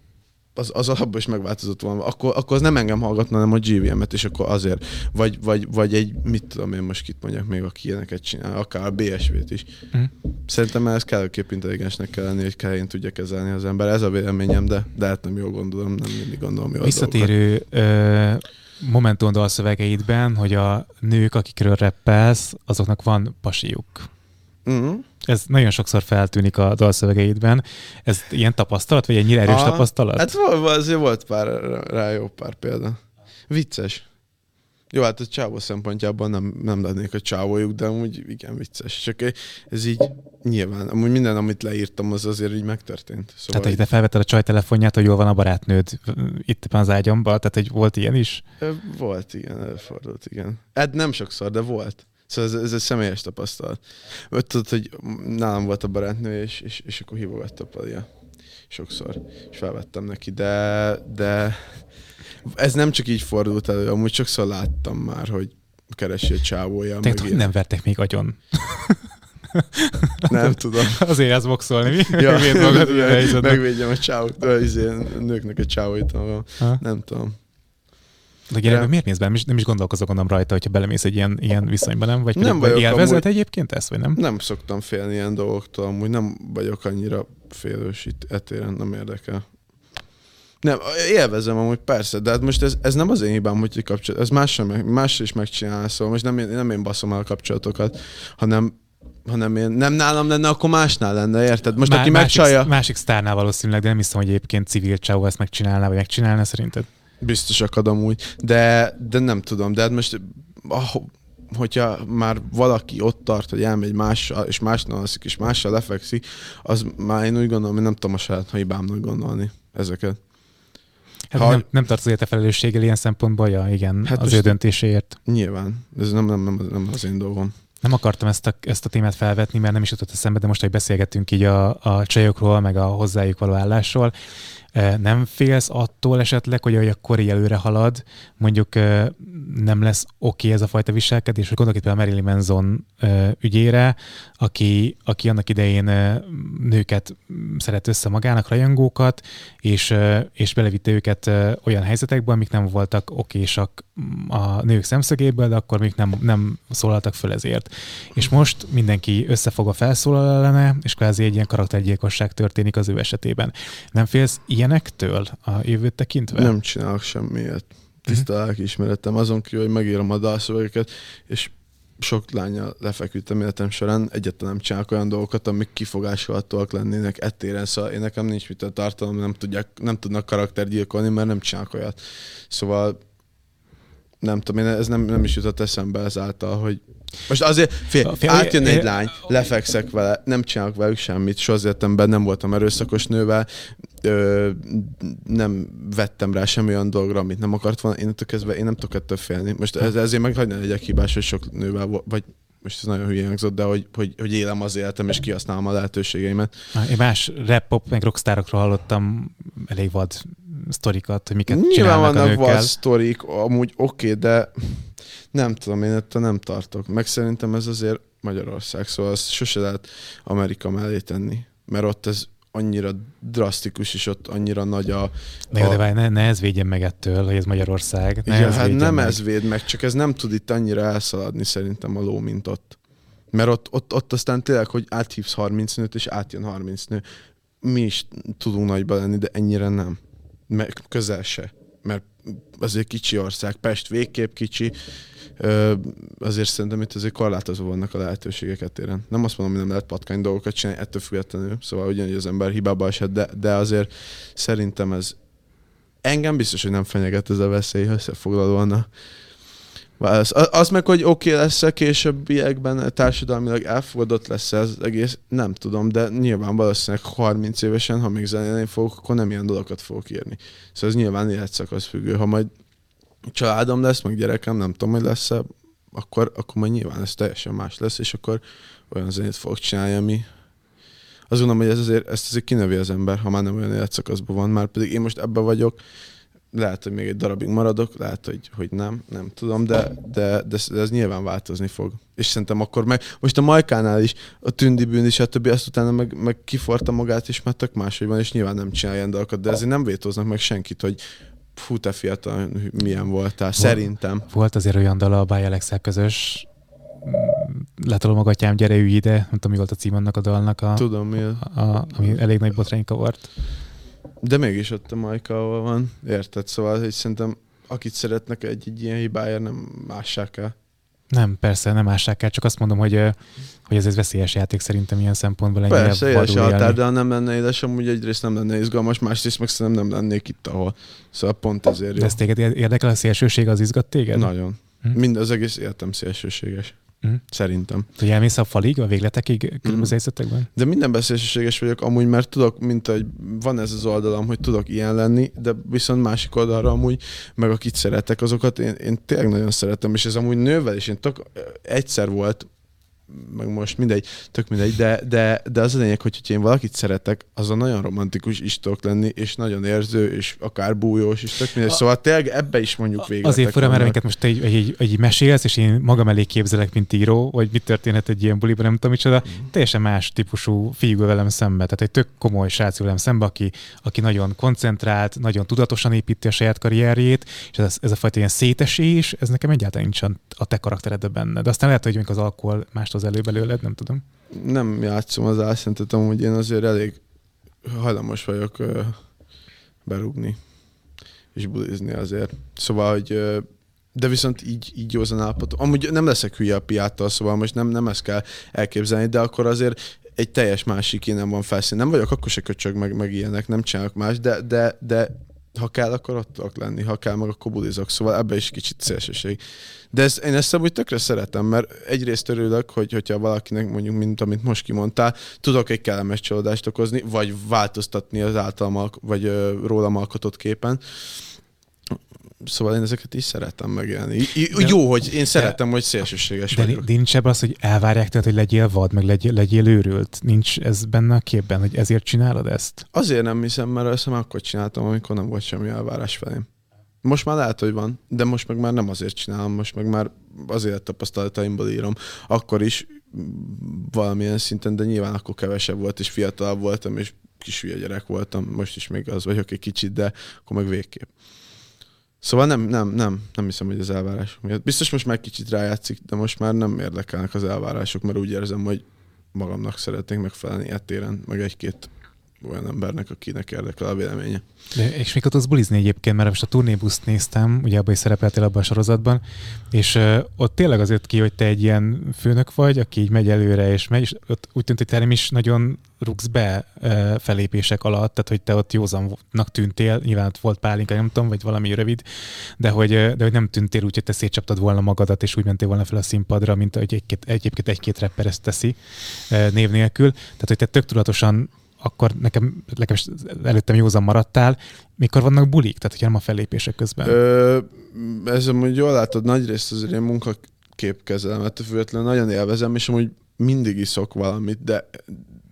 az, az alapban is megváltozott volna, akkor, akkor az nem engem hallgatna, hanem a GVM-et, és akkor azért. Vagy, vagy, vagy egy, mit tudom én most kit mondjak még, aki ilyeneket csinál, akár a BSV-t is. Mm. Szerintem ez kellőképp intelligensnek kell lenni, hogy kelljen tudja kezelni az ember. Ez a véleményem, de, de hát nem jól gondolom, nem mindig gondolom jól Visszatérő ö, Momentum dalszövegeidben, hogy a nők, akikről reppelsz, azoknak van pasiuk. Mm-hmm. Ez nagyon sokszor feltűnik a dalszövegeidben. Ez ilyen tapasztalat, vagy ennyire erős Aha, tapasztalat? Hát azért volt pár, rá jó pár példa. Vicces. Jó, hát a csávó szempontjából nem, nem lennék a csávójuk, de amúgy igen vicces. Csak ez így nyilván, amúgy minden, amit leírtam, az azért így megtörtént. Szóval tehát, hogy te felvetted a csaj telefonját, hogy jól van a barátnőd itt az ágyamban, tehát, hogy volt ilyen is? Volt, igen, előfordult, igen. Hát nem sokszor, de volt. Szóval ez, ez egy személyes tapasztalat. Mert tudod, hogy nálam volt a barátnő, és, és, és akkor hívogatta Palia. Sokszor. És felvettem neki, de, de ez nem csak így fordult elő, amúgy sokszor láttam már, hogy keresi a csávója. Tehát hogy nem vertek még agyon? nem tudom. Azért ez boxolni, mi? Ja, magad, megvédjem a csávót, izé, nőknek a csávóit. Nem tudom. De gyere, miért mész be? Nem is, nem is gondolkozok gondolom rajta, hogyha belemész egy ilyen, ilyen viszonyba, nem? Vagy nem vagyok élvezet amúgy, egyébként ezt, vagy nem? Nem szoktam félni ilyen dolgoktól, amúgy nem vagyok annyira félős itt etéren, nem érdekel. Nem, élvezem amúgy persze, de hát most ez, ez nem az én hibám, hogy kapcsolat, ez más, sem, más is megcsinál, szóval most nem én, nem én baszom el a kapcsolatokat, hanem hanem én nem nálam lenne, akkor másnál lenne, érted? Most Má, aki megcsalja... Másik, másik sztárnál valószínűleg, de nem hiszem, hogy egyébként civil csáó ezt megcsinálná, vagy megcsinálná szerinted? Biztos akadom úgy, de, de nem tudom, de hát most ah, hogyha már valaki ott tart, hogy elmegy mással, és másnál alszik, és mással lefekszik, az már én úgy gondolom, hogy nem tudom a saját hibámnak gondolni ezeket. Hát ha... nem, nem tartoz érte felelősséggel ilyen szempontból, ja, igen, hát az ő döntéséért. Nyilván, ez nem, nem, nem, nem az én dolgom. Nem akartam ezt a, ezt a témát felvetni, mert nem is jutott eszembe, de most, hogy beszélgettünk így a, a csajokról, meg a hozzájuk való állásról, nem félsz attól esetleg, hogy a kori előre halad, mondjuk nem lesz oké okay ez a fajta viselkedés, hogy gondolok itt például Marilyn Manson ügyére, aki, aki annak idején nőket szeret össze magának, rajongókat, és, és belevitte őket olyan helyzetekbe, amik nem voltak okésak a nők szemszögéből, de akkor még nem, nem szólaltak föl ezért. És most mindenki összefog a felszólal ellene, és kvázi egy ilyen karaktergyilkosság történik az ő esetében. Nem félsz ilyenektől a jövőt tekintve? Nem csinálok semmiért. Tiszta uh-huh. ismeretem azon kívül, hogy megírom a dalszövegeket, és sok lánya lefeküdtem életem során, egyáltalán nem csinálok olyan dolgokat, amik kifogásolhatóak lennének ettéren, szóval én nekem nincs mit a tartalom, nem, tudják, nem tudnak karaktergyilkolni, mert nem csinálok olyat. Szóval nem tudom, én ez nem, nem is jutott eszembe ezáltal, hogy most azért, fél, fél átjön egy lány, lefekszek vele, nem csinálok velük semmit, soha az életemben nem voltam erőszakos nővel, ö, nem vettem rá semmi olyan dolgra, amit nem akart volna, én kezdve én nem tudok ettől félni. Most ez, ezért meg hagyni legyek hibás, hogy sok nővel, vagy most ez nagyon hülyén hangzott, de hogy, hogy, hogy élem az életem, és kihasználom a lehetőségeimet. Én más rap, pop, meg rockstárokról hallottam elég vad sztorikat, hogy miket Nyilván csinálnak vannak a nőkkel. vad sztorik, amúgy oké, okay, de nem tudom, én ettől nem tartok. Meg szerintem ez azért Magyarország, szóval ezt sose lehet Amerika mellé tenni. Mert ott ez annyira drasztikus, és ott annyira nagy a... Na a... de várj, ne, ne ez védjen meg ettől, hogy ez Magyarország. Ne Igen, ez hát nem meg. ez véd meg, csak ez nem tud itt annyira elszaladni szerintem a ló, mint ott. Mert ott, ott, ott aztán tényleg, hogy áthívsz 30 nőt, és átjön 30 nő. Mi is tudunk nagyba lenni, de ennyire nem. Meg közel se. Mert azért kicsi ország, Pest végképp kicsi, azért szerintem itt azért korlátozó vannak a lehetőségeket téren. Nem azt mondom, hogy nem lehet patkány dolgokat csinálni, ettől függetlenül, szóval ugyanúgy az ember hibába esett, de, de azért szerintem ez engem biztos, hogy nem fenyeget ez a veszély összefoglalóan a válasz. Az meg, hogy oké okay lesz-e későbbiekben társadalmilag elfogadott lesz ez egész, nem tudom, de nyilván valószínűleg 30 évesen, ha még zenélni fogok, akkor nem ilyen dolgokat fogok írni. Szóval ez nyilván életszakasz függő. Ha majd családom lesz, meg gyerekem, nem tudom, hogy lesz-e, akkor, akkor majd nyilván ez teljesen más lesz, és akkor olyan zenét fogok csinálni, ami azt gondolom, hogy ez azért, ezt azért kinövi az ember, ha már nem olyan életszakaszban van, már pedig én most ebben vagyok, lehet, hogy még egy darabig maradok, lehet, hogy, hogy nem, nem tudom, de, de, de, ez, de ez nyilván változni fog. És szerintem akkor meg, most a Majkánál is, a Tündi bűn is, stb. azt utána meg, meg kiforta magát, és már tök máshogy van, és nyilván nem csinál ilyen dolgokat, de ezért nem vétóznak meg senkit, hogy fú, te fiatal, milyen voltál, szerintem. Volt azért olyan dal a Báj Alexel közös, letolom a gatyám, gyere ülj ide, nem tudom, mi volt a cím annak a dalnak, a, Tudom, mi a, a, ami elég nagy botrány kavart. De mégis ott a Majka, ahol van, érted? Szóval, hogy szerintem akit szeretnek egy, egy ilyen hibáért, nem mássák el. Nem, persze, nem ássák el, csak azt mondom, hogy, hogy ez egy veszélyes játék szerintem ilyen szempontból ennyire Persze, éles határ, de ha nem lenne édes, amúgy egyrészt nem lenne izgalmas, másrészt meg szerintem nem lennék itt, ahol. Szóval pont ezért De ez téged érdekel, a szélsőség az izgat téged? Nagyon. Hm. Mind az egész életem szélsőséges. Hm. Szerintem. Hogy elmész a falig, a végletekig Mhm. különböző helyzetekben? De minden szélsőséges vagyok amúgy, mert tudok, mint hogy van ez az oldalam, hogy tudok ilyen lenni, de viszont másik oldalra amúgy, meg akit szeretek, azokat én, én tényleg nagyon szeretem, és ez amúgy nővel is, én tök, egyszer volt, meg most mindegy, tök mindegy, de, de, de az a lényeg, hogy hogyha én valakit szeretek, az a nagyon romantikus is tudok lenni, és nagyon érző, és akár bújós, és tök mindegy. A- Szóval tényleg ebbe is mondjuk végletek Azért fura, mert amiket most egy, egy, egy mesélsz, és én magam elé képzelek, mint író, vagy mit történhet egy ilyen buliban, nem tudom micsoda, Mhm. teljesen más típusú fiú velem szembe. Tehát egy tök komoly srác velem szembe, aki, aki nagyon koncentrált, nagyon tudatosan építi a saját karrierjét, és ez, ez a fajta ilyen szétesés, ez nekem egyáltalán nincsen a te karakteredben benne. De aztán lehet, hogy még az alkohol mást az elő belőled, nem tudom. nem játszom az álszentet, amúgy én azért elég hajlamos vagyok ö, berúgni és bulizni azért. Szóval, hogy de viszont így, így józan állapot. Amúgy nem leszek hülye a piáttal, szóval most nem, nem ezt kell elképzelni, de akkor azért egy teljes másik énem van felszín. Nem vagyok akkor se köcsög, meg, meg ilyenek, nem csinálok más, de, de, de ha kell, akkor ott tudok lenni, ha kell, meg akkor bulizok. Szóval ebbe is kicsit szélsőség. De ez, én ezt amúgy tökre szeretem, mert egyrészt örülök, hogy hogyha valakinek mondjuk, mint amit most kimondtál, tudok egy kellemes csalódást okozni, vagy változtatni az általam, vagy rólam alkotott képen. Szóval én ezeket is szeretem megélni. De- jó, hogy én szeretem, hogy szélsőséges De vagyok. nincs ebben az, hogy elvárják tőled, hogy legyél vad, meg legyél, legyél őrült. Nincs ez benne a képben, hogy ezért csinálod ezt? Azért nem hiszem, mert ezt már akkor csináltam, amikor nem volt semmi elvárás felém. Most már lehet, hogy van, de most meg már nem azért csinálom, most meg már az élettapasztalataimból írom. Akkor is valamilyen szinten, de nyilván akkor kevesebb volt, és fiatalabb voltam, és kis gyerek voltam. Most is még az vagyok egy kicsit, de akkor meg végképp. Szóval nem, nem, nem, nem hiszem, hogy az elvárások miatt. Biztos most már kicsit rájátszik, de most már nem érdekelnek az elvárások, mert úgy érzem, hogy magamnak szeretnék megfelelni ettéren, meg egy-két olyan embernek, akinek érdekel a véleménye. De, és mikor tudsz bulizni egyébként, mert most a turnébuszt néztem, ugye abban is szerepeltél abban a sorozatban, és uh, ott tényleg az jött ki, hogy te egy ilyen főnök vagy, aki így megy előre és megy, és ott úgy tűnt, hogy te nem is nagyon rugsz be uh, felépések alatt, tehát hogy te ott józannak tűntél, nyilván ott volt pálinka, nem tudom, vagy valami rövid, de hogy, de hogy nem tűntél úgy, hogy te szétcsaptad volna magadat, és úgy mentél volna fel a színpadra, mint hogy egy-két, egyébként egy-két rapper ezt teszi uh, név nélkül. Tehát, hogy te tök tudatosan akkor nekem, nekem előttem józan maradtál, mikor vannak bulik, tehát hogyha nem a fellépések közben. Ö, ez amúgy jól látod, nagyrészt azért én munkakép kezelem, ettől függetlenül nagyon élvezem, és amúgy mindig iszok valamit, de,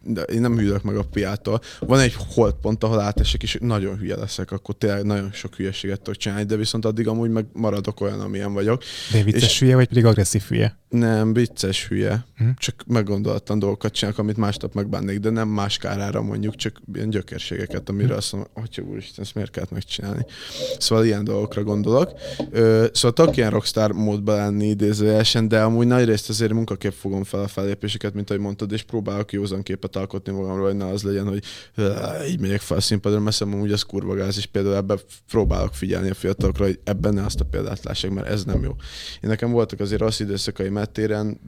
de én nem hűlök meg a piától. Van egy holdpont, ahol átesek, és nagyon hülye leszek, akkor tényleg nagyon sok hülyeséget tudok csinálni, de viszont addig amúgy meg maradok olyan, amilyen vagyok. De vicces és- hülye, vagy pedig agresszív hülye? Nem, vicces hülye. Hm? Csak meggondolatlan dolgokat csinálok, amit másnap megbánnék, de nem más kárára mondjuk, csak ilyen gyökérségeket, amire hm? azt mondom, hogy úristen, ezt miért kellett megcsinálni. Szóval ilyen dolgokra gondolok. Ö, szóval tudok ilyen rockstar módban lenni idézőjelesen, de amúgy nagy részt azért munkakép fogom fel a fellépéseket, mint ahogy mondtad, és próbálok józan képet alkotni magamról, hogy ne az legyen, hogy így megyek fel a színpadra, mert szerintem úgy az kurva gáz, és például ebben próbálok figyelni a fiatalokra, hogy ebben ne azt a példát lássák, mert ez nem jó. Én nekem voltak azért rossz időszakai mettéren,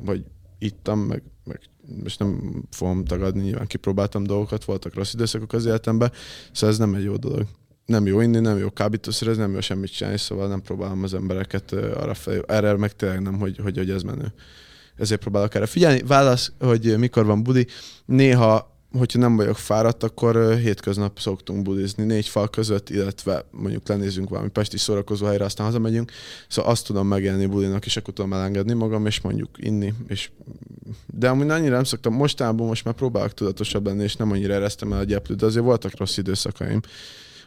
vagy ittam, meg, meg most nem fogom tagadni, nyilván kipróbáltam dolgokat, voltak rossz időszakok az életemben, szóval ez nem egy jó dolog. Nem jó inni, nem jó kábítószer, ez nem jó semmit csinálni, szóval nem próbálom az embereket arra felé, erre meg tényleg nem, hogy, hogy, hogy ez menő. Ezért próbálok erre figyelni. Válasz, hogy mikor van budi. Néha hogyha nem vagyok fáradt, akkor hétköznap szoktunk budizni négy fal között, illetve mondjuk lenézünk valami pesti szórakozó helyre, aztán hazamegyünk. Szóval azt tudom megélni budinak, és akkor tudom elengedni magam, és mondjuk inni. És... De amúgy annyira nem szoktam. Mostában most már próbálok tudatosabb lenni, és nem annyira eresztem el a gyeplőt, de azért voltak rossz időszakaim,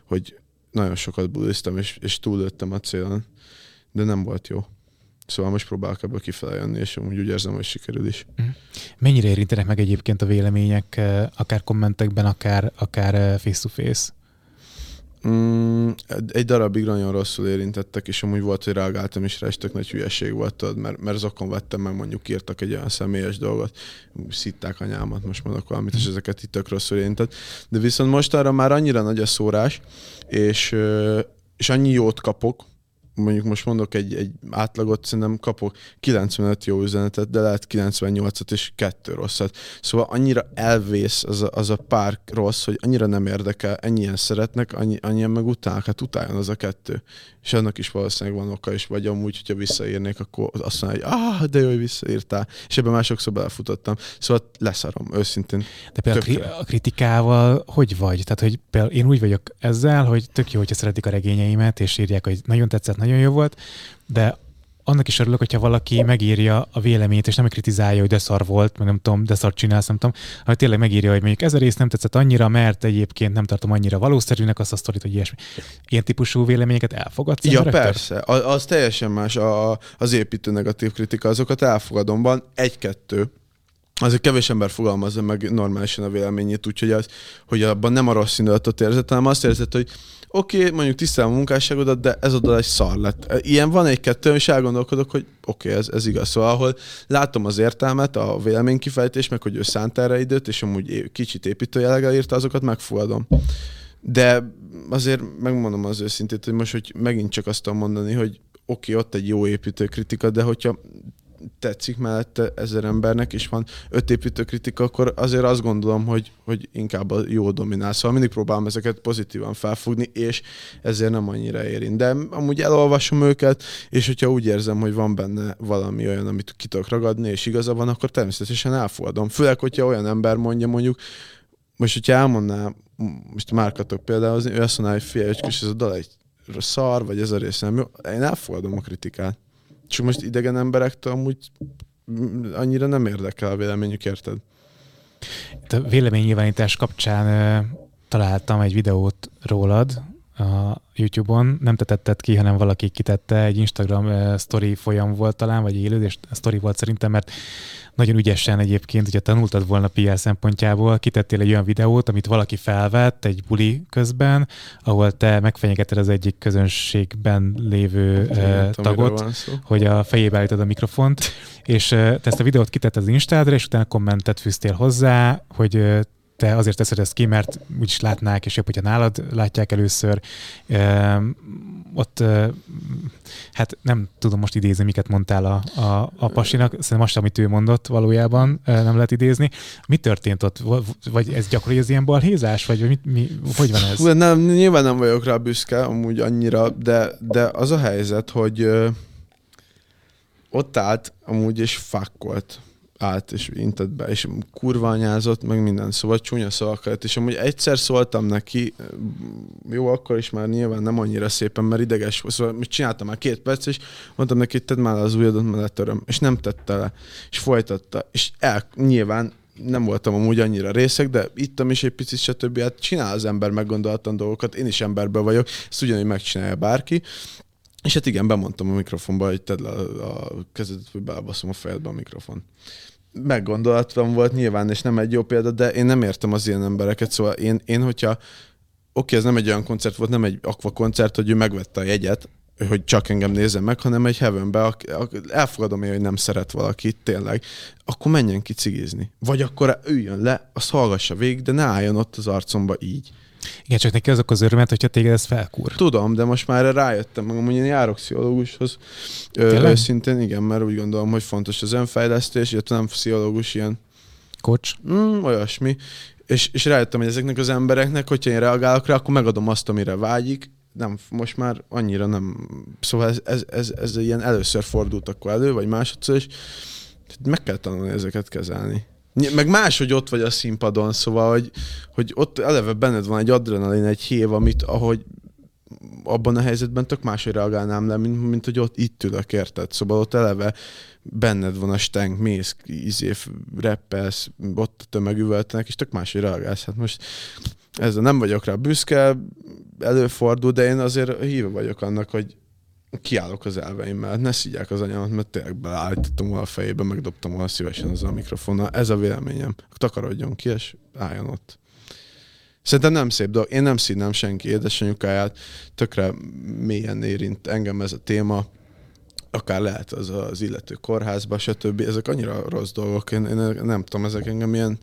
hogy nagyon sokat budiztam, és, és túlőttem a célon, de nem volt jó. Szóval most próbálok ebből kifele jönni, és amúgy úgy érzem, hogy sikerül is. Mhm. Mennyire érintenek meg egyébként a vélemények, eh, akár kommentekben, akár, akár eh, face-to-face? Mm, egy darabig nagyon rosszul érintettek, és amúgy volt, hogy reagáltam is rá, és tök nagy hülyeség volt, tudod, mert, mert zokon vettem meg, mondjuk írtak egy olyan személyes dolgot, szitták anyámat, most mondok valamit, és mhm. ezeket itt tök rosszul érintett. De viszont most arra már annyira nagy a szórás, és, és annyi jót kapok, mondjuk most mondok egy, egy átlagot, szerintem kapok 95 jó üzenetet, de lehet 98-at és kettő rosszat. Szóval annyira elvész az a, az a pár rossz, hogy annyira nem érdekel, ennyien szeretnek, annyi, annyien meg utálnak, hát utáljon az a kettő. És annak is valószínűleg van oka, és vagy amúgy, hogyha visszaírnék, akkor azt mondja, hogy ah, de jó, hogy visszaírtál. És ebben már sokszor belefutottam. Szóval leszarom, őszintén. De például a kritikával hogy vagy? Tehát, hogy például én úgy vagyok ezzel, hogy tök jó, hogyha szeretik a regényeimet, és írják, hogy nagyon tetszett, nagyon jó volt, de annak is örülök, hogyha valaki megírja a véleményét, és nem kritizálja, hogy de szar volt, meg nem tudom, de szar csinálsz, nem tudom, hanem tényleg megírja, hogy mondjuk ez a rész nem tetszett annyira, mert egyébként nem tartom annyira valószerűnek azt a sztorit, hogy ilyesmi. Ilyen típusú véleményeket elfogadsz? Ja, persze. Az, az teljesen más. A, az építő negatív kritika, azokat elfogadom. Van egy-kettő, azért kevés ember fogalmazza meg normálisan a véleményét, úgyhogy az, hogy abban nem a rossz indulatot érzett, hanem azt érzett, hogy oké, okay, mondjuk tisztelem a munkásságodat, de ez a dal egy szar lett. Ilyen van egy-kettő, és elgondolkodok, hogy oké, okay, ez, ez igaz. Szóval, ahol látom az értelmet, a véleménykifejtés, meg hogy ő szánt erre időt, és amúgy kicsit építőjeleggel írta, azokat megfogadom. De azért megmondom az őszintét, hogy most, hogy megint csak azt tudom mondani, hogy oké, okay, ott egy jó építőkritika, de hogyha tetszik mellette ezer embernek, és van öt építőkritika, akkor azért azt gondolom, hogy, hogy inkább a jó dominál. Szóval mindig próbálom ezeket pozitívan felfogni, és ezért nem annyira érint. De amúgy elolvasom őket, és hogyha úgy érzem, hogy van benne valami olyan, amit ki tudok ragadni, és igaza van, akkor természetesen elfogadom. Főleg, hogyha olyan ember mondja mondjuk, most, hogyha elmondná, most Márkatok például, ő azt mondaná, hogy figyelj, ez a dal egy szar, vagy ez a rész nem jó, én elfogadom a kritikát. Csak most idegen emberektől amúgy annyira nem érdekel a véleményük, érted? Itt a véleménynyilvánítás kapcsán találtam egy videót rólad a YouTube-on. Nem te tetted ki, hanem valaki kitette, egy Instagram uh, story folyam volt talán, vagy élődés story volt szerintem, mert nagyon ügyesen egyébként, hogyha tanultad volna PR szempontjából, kitettél egy olyan videót, amit valaki felvett egy buli közben, ahol te megfenyegeted az egyik közönségben lévő uh, tagot, hogy a fejébe állítod a mikrofont, és uh, te ezt a videót kitetted az Instádra, és utána kommentet fűztél hozzá, hogy te azért teszed ezt ki, mert úgyis látnák, és jobb, hogyha nálad látják először. Ott, hát nem tudom most idézni, miket mondtál a, a, a pasinak, szerintem azt, amit ő mondott valójában nem lehet idézni. Mi történt ott? Vagy ez gyakori az ilyen balhézás? Vagy mi, mi, hogy van ez? Nem, nyilván nem vagyok rá büszke, amúgy annyira, de, de az a helyzet, hogy ott állt amúgy és fakkolt állt és intett be, és kurva anyázott, meg minden, szóval csúnya szavakat, és amúgy egyszer szóltam neki, jó, akkor is már nyilván nem annyira szépen, mert ideges, szóval csináltam már két perc, és mondtam neki, tedd már az ujjadot, mert letöröm, és nem tette le, és folytatta, és el, nyilván nem voltam amúgy annyira részek, de ittam is egy picit, stb. Hát csinál az ember meggondolatlan dolgokat, én is emberből vagyok, ezt ugyanúgy megcsinálja bárki, És hát igen, bemondtam a mikrofonba, hogy tedd le a, a kezedet, hogy belebaszom a fejedbe a mikrofon. Meggondolatlan volt nyilván, és nem egy jó példa, de én nem értem az ilyen embereket, szóval én, én hogyha oké, ez nem egy olyan koncert volt, nem egy aqua koncert, hogy ő megvette a jegyet, hogy csak engem nézzen meg, hanem egy heavenbe, elfogadom én, hogy nem szeret valakit, tényleg, akkor menjen ki cigizni. Vagy akkor üljön le, azt hallgassa végig, de ne álljon ott az arcomba így. Igen, csak neki azok az örömet, hogyha téged ez felkúr. Tudom, de most már rájöttem, magam, hogy én járok pszichológushoz. Őszintén igen, mert úgy gondolom, hogy fontos az önfejlesztés, illetve nem pszichológus, ilyen Kocs? Mm, olyasmi. És, és rájöttem, hogy ezeknek az embereknek, hogyha én reagálok rá, akkor megadom azt, amire vágyik, nem, most már annyira nem. Szóval ez, ez, ez, ez ilyen először fordult akkor elő, vagy másodszor, és meg kell tanulni ezeket kezelni. Meg más, hogy ott vagy a színpadon, szóval, hogy, hogy ott eleve benned van egy adrenalin, egy hív, amit ahogy abban a helyzetben tök máshogy reagálnám le, mint, mint hogy ott itt ülök, érted? Szóval ott eleve benned van a stenk, mész, izé, reppelsz, ott a tömegüvöltenek, és tök máshogy reagálsz. Hát most ezzel nem vagyok rá büszke, előfordul, de én azért híve vagyok annak, hogy kiállok az elveimmel, ne szidják az anyámat, mert tényleg beállítottam volna a fejébe, megdobtam volna szívesen az a mikrofonnal. Ez a véleményem. Takarodjon ki, és álljon ott. Szerintem nem szép dolog. Én nem színem senki édesanyukáját, tökre mélyen érint engem ez a téma, akár lehet az az illető kórházba, stb. Ezek annyira rossz dolgok. Én, én nem tudom, ezek engem ilyen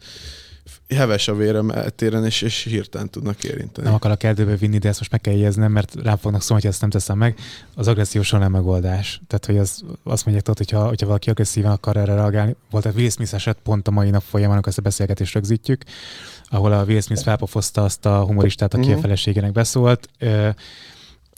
heves a vérem eltéren, és, és hirtelen tudnak érinteni. Nem akarok erdőbe vinni, de ezt most meg kell jegyeznem, mert rám fognak szólni, hogy ezt nem teszem meg. Az agresszió soha nem megoldás. Tehát, hogy az, azt mondják, tudod, hogyha, hogyha valaki agresszívan akar erre reagálni, volt egy Will Smith eset pont a mai nap folyamán, amikor ezt a beszélgetést rögzítjük, ahol a Will Smith felpofozta azt a humoristát, aki uh-huh. a mhm. feleségének beszólt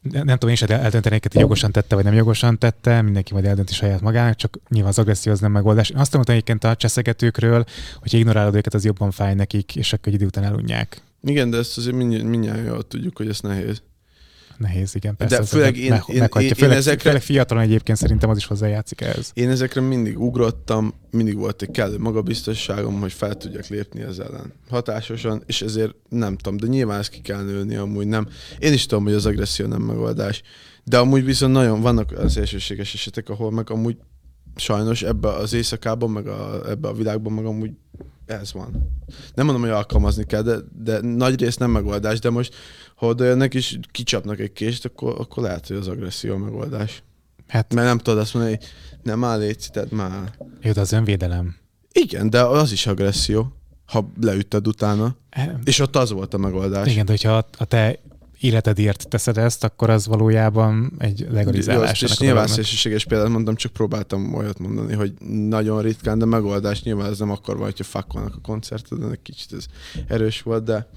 nem tudom én is eldönteni, hogy jogosan tette, vagy nem jogosan tette, mindenki majd eldönti saját magának, csak nyilván az agresszió az nem megoldás. Én azt mondtam egyébként a cseszegetőkről, hogy ignorálod őket, az jobban fáj nekik, és akkor egy idő után elunják. Igen, de ezt azért mindjárt jól tudjuk, hogy ez nehéz. Nehéz, igen. Persze, de főleg én, meg, én, én, főleg, én ezekre... Főleg fiatalon egyébként szerintem az is hozzájátszik ehhez. Én ezekre mindig ugrottam, mindig volt egy kellő magabiztosságom, hogy fel tudjak lépni ez ellen. Hatásosan, és ezért nem tudom, de nyilván ezt ki kell nőni, amúgy nem. Én is tudom, hogy az agresszió nem megoldás. De amúgy viszont nagyon vannak az elsőséges esetek, ahol meg amúgy sajnos ebbe az éjszakában, meg a, ebbe a világban, meg amúgy ez van. Nem mondom, hogy alkalmazni kell, de, de nagy rész nem megoldás, de most, jönnek és kicsapnak egy kést, akkor, akkor lehet, hogy az agresszió a megoldás. Hát, Mert nem tudod azt mondani, hogy nem áll légy, tehát már. Jó, de az önvédelem. Igen, de az is agresszió, ha leütted utána. E... És ott az volt a megoldás. Igen, de hogyha a te életedért teszed ezt, akkor az valójában egy legalizálás. És nyilván szélsőséges példát mondtam, csak próbáltam olyat mondani, hogy nagyon ritkán, de megoldás nyilván ez nem akkor van, hogyha fakkolnak a koncerteden, egy kicsit ez erős volt, de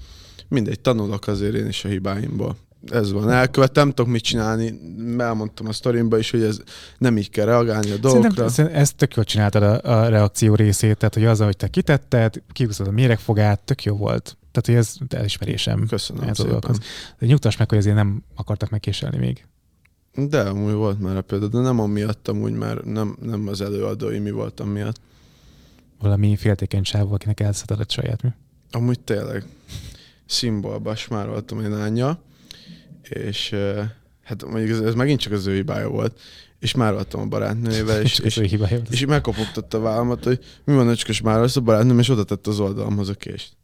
mindegy, tanulok azért én is a hibáimból. Ez van, elkövettem, tudok mit csinálni, elmondtam a sztorimba is, hogy ez nem így kell reagálni a dolgokra. Szerintem, szerintem ezt tök jól csináltad a, a reakció részét, tehát hogy az, hogy te kitetted, kihúzod a méregfogát, tök jó volt. Tehát, hogy ez elismerésem. Köszönöm ez szépen. De nyugtass meg, hogy azért nem akartak megkéselni még. De amúgy volt már a példa, de nem amiatt amúgy, mert nem, nem az előadói mi voltam miatt. Valami féltékeny sáv, akinek elszedett saját mi? Amúgy tényleg. Szimbolba smároltam én ánya, és hát mondjuk ez, ez megint csak az ő hibája volt, és már voltam a barátnőjével, és, és, és, és megkopogtatta a vállamat, hogy mi van, öcskös már az a barátnőm, és oda tett az oldalamhoz a kést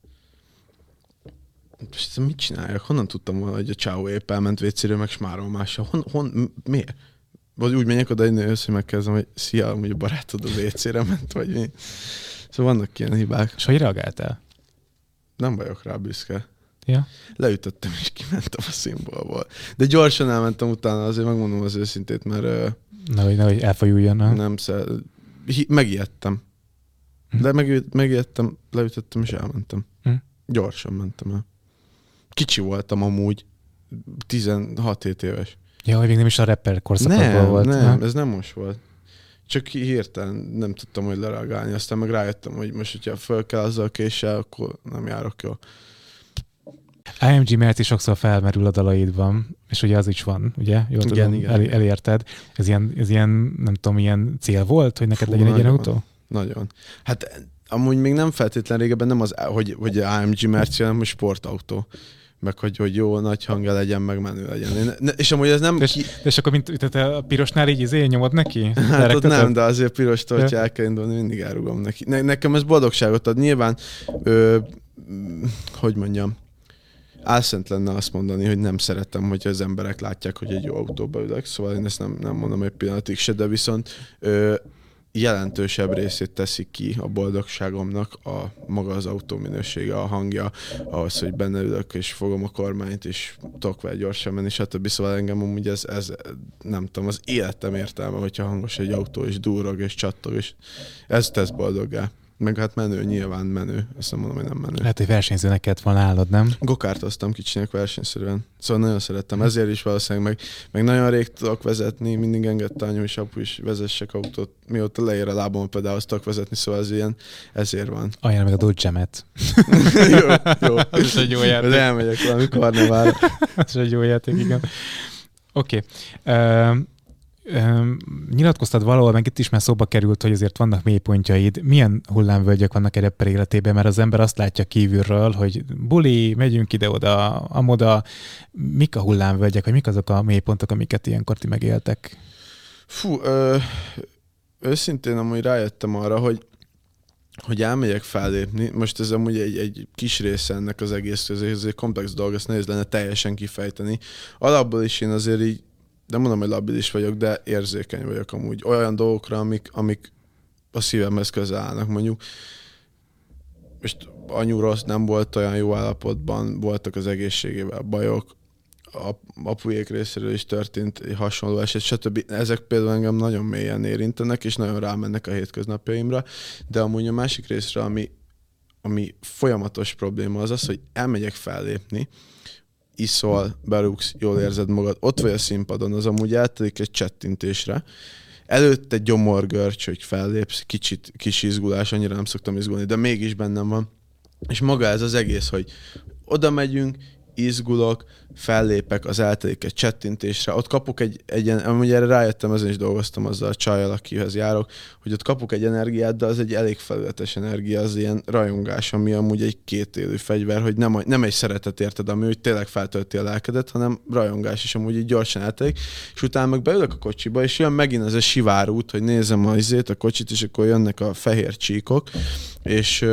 most mit csináljak? Honnan tudtam volna, hogy a csáó épp elment vécére, meg smárol mással? Hon, hon, miért? Vagy úgy menjek oda egy nőhöz, hogy megkezdem, hogy szia, amúgy a barátod a vécére ment, vagy mi? Szóval vannak ilyen hibák. És hogy reagáltál? Nem vagyok rá büszke. Ja. Leütöttem és kimentem a színbolból. De gyorsan elmentem utána, azért megmondom az őszintét, mert... Nehogy, nehogy elfajuljon. Nem, nem szer... megijedtem. Hm. De meg, megijedtem, leütöttem és elmentem. Hm. Gyorsan mentem el. Kicsi voltam amúgy, 16 éves. Ja, hogy még nem is a rapper korszakokban volt. Nem, nem, ez nem most volt. Csak hirtelen nem tudtam, hogy lereagálni. Aztán meg rájöttem, hogy most, hogyha föl kell azzal a késsel, akkor nem járok jól. IMG mert is sokszor felmerül a dalaidban, és ugye az is van, ugye? Jól igen, tudom, igen, el, elérted. Ez ilyen, ez ilyen, nem tudom, ilyen cél volt, hogy neked Fú, legyen egy ilyen autó? Nagyon. Hát amúgy még nem feltétlen régebben nem az, hogy, hogy AMG Merci, hanem hogy sportautó. meg hogy, hogy jó nagy hangja legyen, meg menő legyen. Én, ne, és amúgy ez nem... És, ki... és akkor mint tehát a pirosnál így izé nyomod neki? Hát ott nem, de azért piros hogyha el kell indulni, mindig elrugom neki. Ne, nekem ez boldogságot ad. Nyilván, ö, hogy mondjam, álszent lenne azt mondani, hogy nem szeretem, hogy az emberek látják, hogy egy jó autóba ülök, szóval én ezt nem, nem mondom egy pillanatig se, de viszont ö, jelentősebb részét teszik ki a boldogságomnak a maga az autó minősége, a hangja, az, hogy benne ülök és fogom a kormányt, és tudok vele gyorsan menni, stb. Szóval engem amúgy ez, ez nem tudom, az életem értelme, hogyha hangos egy autó, és durog, és csattog, és ez tesz boldoggá. Meg hát menő, nyilván menő. Ezt nem mondom, hogy nem menő. Lehet, hogy versenyzőnek kellett volna állod, nem? Gokártoztam kicsinek versenyszerűen. Szóval nagyon szerettem. Ezért is valószínűleg meg, meg nagyon rég tudok vezetni, mindig engedte anyu és apu is vezessek autót. Mióta leér a lábam például azt tudok vezetni, szóval ez ilyen, ezért van. Ajánl meg a Dodge-emet. jó, jó. Ez egy jó játék. De elmegyek valami karneválra. Ez egy jó játék, igen. Oké. Okay. Uh, nyilatkoztad valahol, meg itt is már szóba került, hogy azért vannak mélypontjaid. Milyen hullámvölgyek vannak egy rapper életében? Mert az ember azt látja kívülről, hogy buli, megyünk ide-oda, amoda. Mik a hullámvölgyek, vagy mik azok a mélypontok, amiket ilyenkor ti megéltek? Fú, ö, őszintén amúgy rájöttem arra, hogy hogy elmegyek fellépni, most ez amúgy egy, egy kis része ennek az egész, ez egy komplex dolog, ezt nehéz lenne teljesen kifejteni. Alapból is én azért így nem mondom, hogy labilis vagyok, de érzékeny vagyok amúgy olyan dolgokra, amik, amik a szívemhez közel állnak. Mondjuk most anyu rossz nem volt olyan jó állapotban, voltak az egészségével bajok, a apujék részéről is történt hasonló eset, stb. Ezek például engem nagyon mélyen érintenek, és nagyon rámennek a hétköznapjaimra, de amúgy a másik részre, ami, ami folyamatos probléma az az, hogy elmegyek fellépni, iszol, berúgsz, jól érzed magad, ott vagy a színpadon, az amúgy eltelik egy csettintésre, előtte gyomorgörcs, hogy fellépsz, kicsit kis izgulás, annyira nem szoktam izgulni, de mégis bennem van. És maga ez az egész, hogy oda megyünk, izgulok, fellépek, az eltelik egy csettintésre, ott kapok egy, egy amúgy erre rájöttem, ezen is dolgoztam azzal a csajjal, akihez járok, hogy ott kapok egy energiát, de az egy elég felületes energia, az ilyen rajongás, ami amúgy egy kétélű fegyver, hogy nem, nem egy szeretet érted, ami úgy tényleg feltölti a lelkedet, hanem rajongás, és amúgy így gyorsan eltelik, és utána meg beülök a kocsiba, és jön megint ez a sivárút, hogy nézem a izét, a kocsit, és akkor jönnek a fehér csíkok, és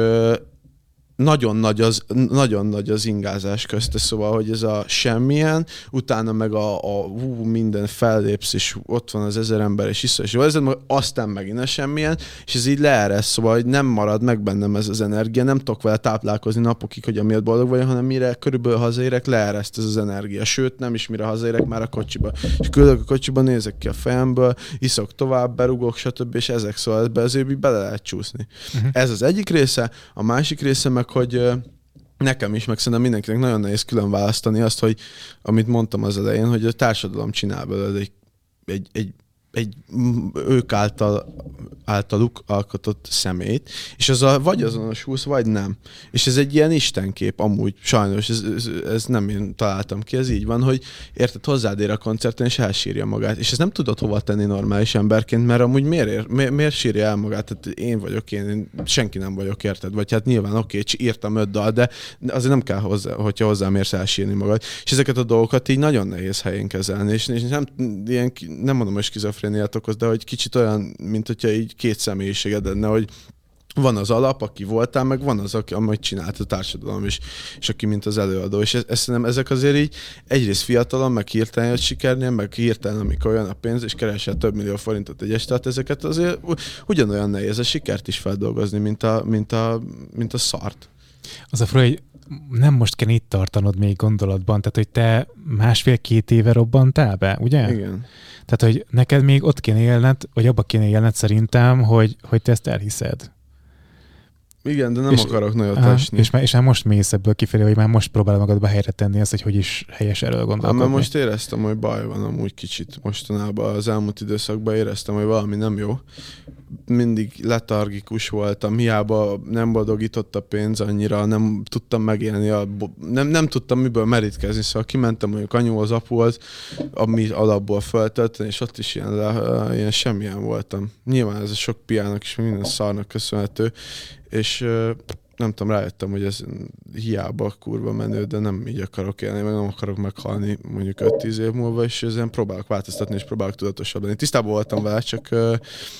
nagyon nagy az, nagyon nagy az ingázás közte, szóval, hogy ez a semmilyen, utána meg a, a hú, minden fellépsz, és ott van az ezer ember, és iszol, és jó meg aztán megint a semmilyen, és ez így leeresz, szóval, hogy nem marad meg bennem ez az energia, nem tudok vele táplálkozni napokig, hogy amiatt boldog vagyok, hanem mire körülbelül hazaérek, leereszt ez az energia. Sőt, nem is mire hazaérek már a kocsiba. És küldök a kocsiba, nézek ki a fejemből, iszok tovább, berugok, stb. És ezek szóval ebbe azért bele lehet csúszni. Uh-huh. Ez az egyik része, a másik része meg meg hogy nekem is, meg szerintem mindenkinek nagyon nehéz külön választani azt, hogy amit mondtam az elején, hogy a társadalom csinál belőle egy, egy, egy egy ők által, általuk alkotott szemét, és az a vagy azonos húsz, vagy nem. És ez egy ilyen istenkép amúgy, sajnos, ez, ez, ez nem én találtam ki, ez így van, hogy érted, hozzád ér a koncerten, és elsírja magát. És ez nem tudod hova tenni normális emberként, mert amúgy miért, ér, miért, miért sírja el magát? Tehát én vagyok én, én, senki nem vagyok, érted? Vagy hát nyilván oké, okay, írtam öt dal, de azért nem kell hozzá, hogyha hozzám érsz elsírni magad. És ezeket a dolgokat így nagyon nehéz helyén kezelni, és, és nem, ilyen, nem mondom, hogy skizofréniát okoz, de hogy kicsit olyan, mint hogyha így két személyiséged lenne, hogy van az alap, aki voltál, meg van az, aki amit csinált a társadalom is, és aki mint az előadó. És ezt nem ezek azért így egyrészt fiatalon, meg hirtelen jött sikernél, meg hirtelen, amikor olyan a pénz, és keresel több millió forintot egy este, tehát ezeket azért ugyanolyan nehéz a sikert is feldolgozni, mint a, mint a, mint a szart. Az a fura, nem most kell itt tartanod még gondolatban, tehát hogy te másfél-két éve robbantál be, ugye? Igen. Tehát, hogy neked még ott kéne élned, vagy abba kéne élned szerintem, hogy, hogy te ezt elhiszed. Igen, de nem és, akarok nagyot esni. És, már, és már most mész ebből kifelé, hogy már most próbálod magadba helyre tenni ezt, hogy hogy is helyes erről gondolkodni. mert most éreztem, hogy baj van amúgy kicsit mostanában, az elmúlt időszakban éreztem, hogy valami nem jó. Mindig letargikus voltam, hiába nem boldogított a pénz annyira, nem tudtam megélni, a, nem, nem tudtam miből merítkezni, szóval kimentem mondjuk anyuhoz, apuhoz, ami alapból föltölteni, és ott is ilyen, le, ilyen semmilyen voltam. Nyilván ez a sok piának és minden szarnak köszönhető, és nem tudom, rájöttem, hogy ez hiába kurva menő, de nem így akarok élni, meg nem akarok meghalni mondjuk 5-10 év múlva, és ezen próbálok változtatni, és próbálok tudatosabb lenni. Tisztában voltam vele, csak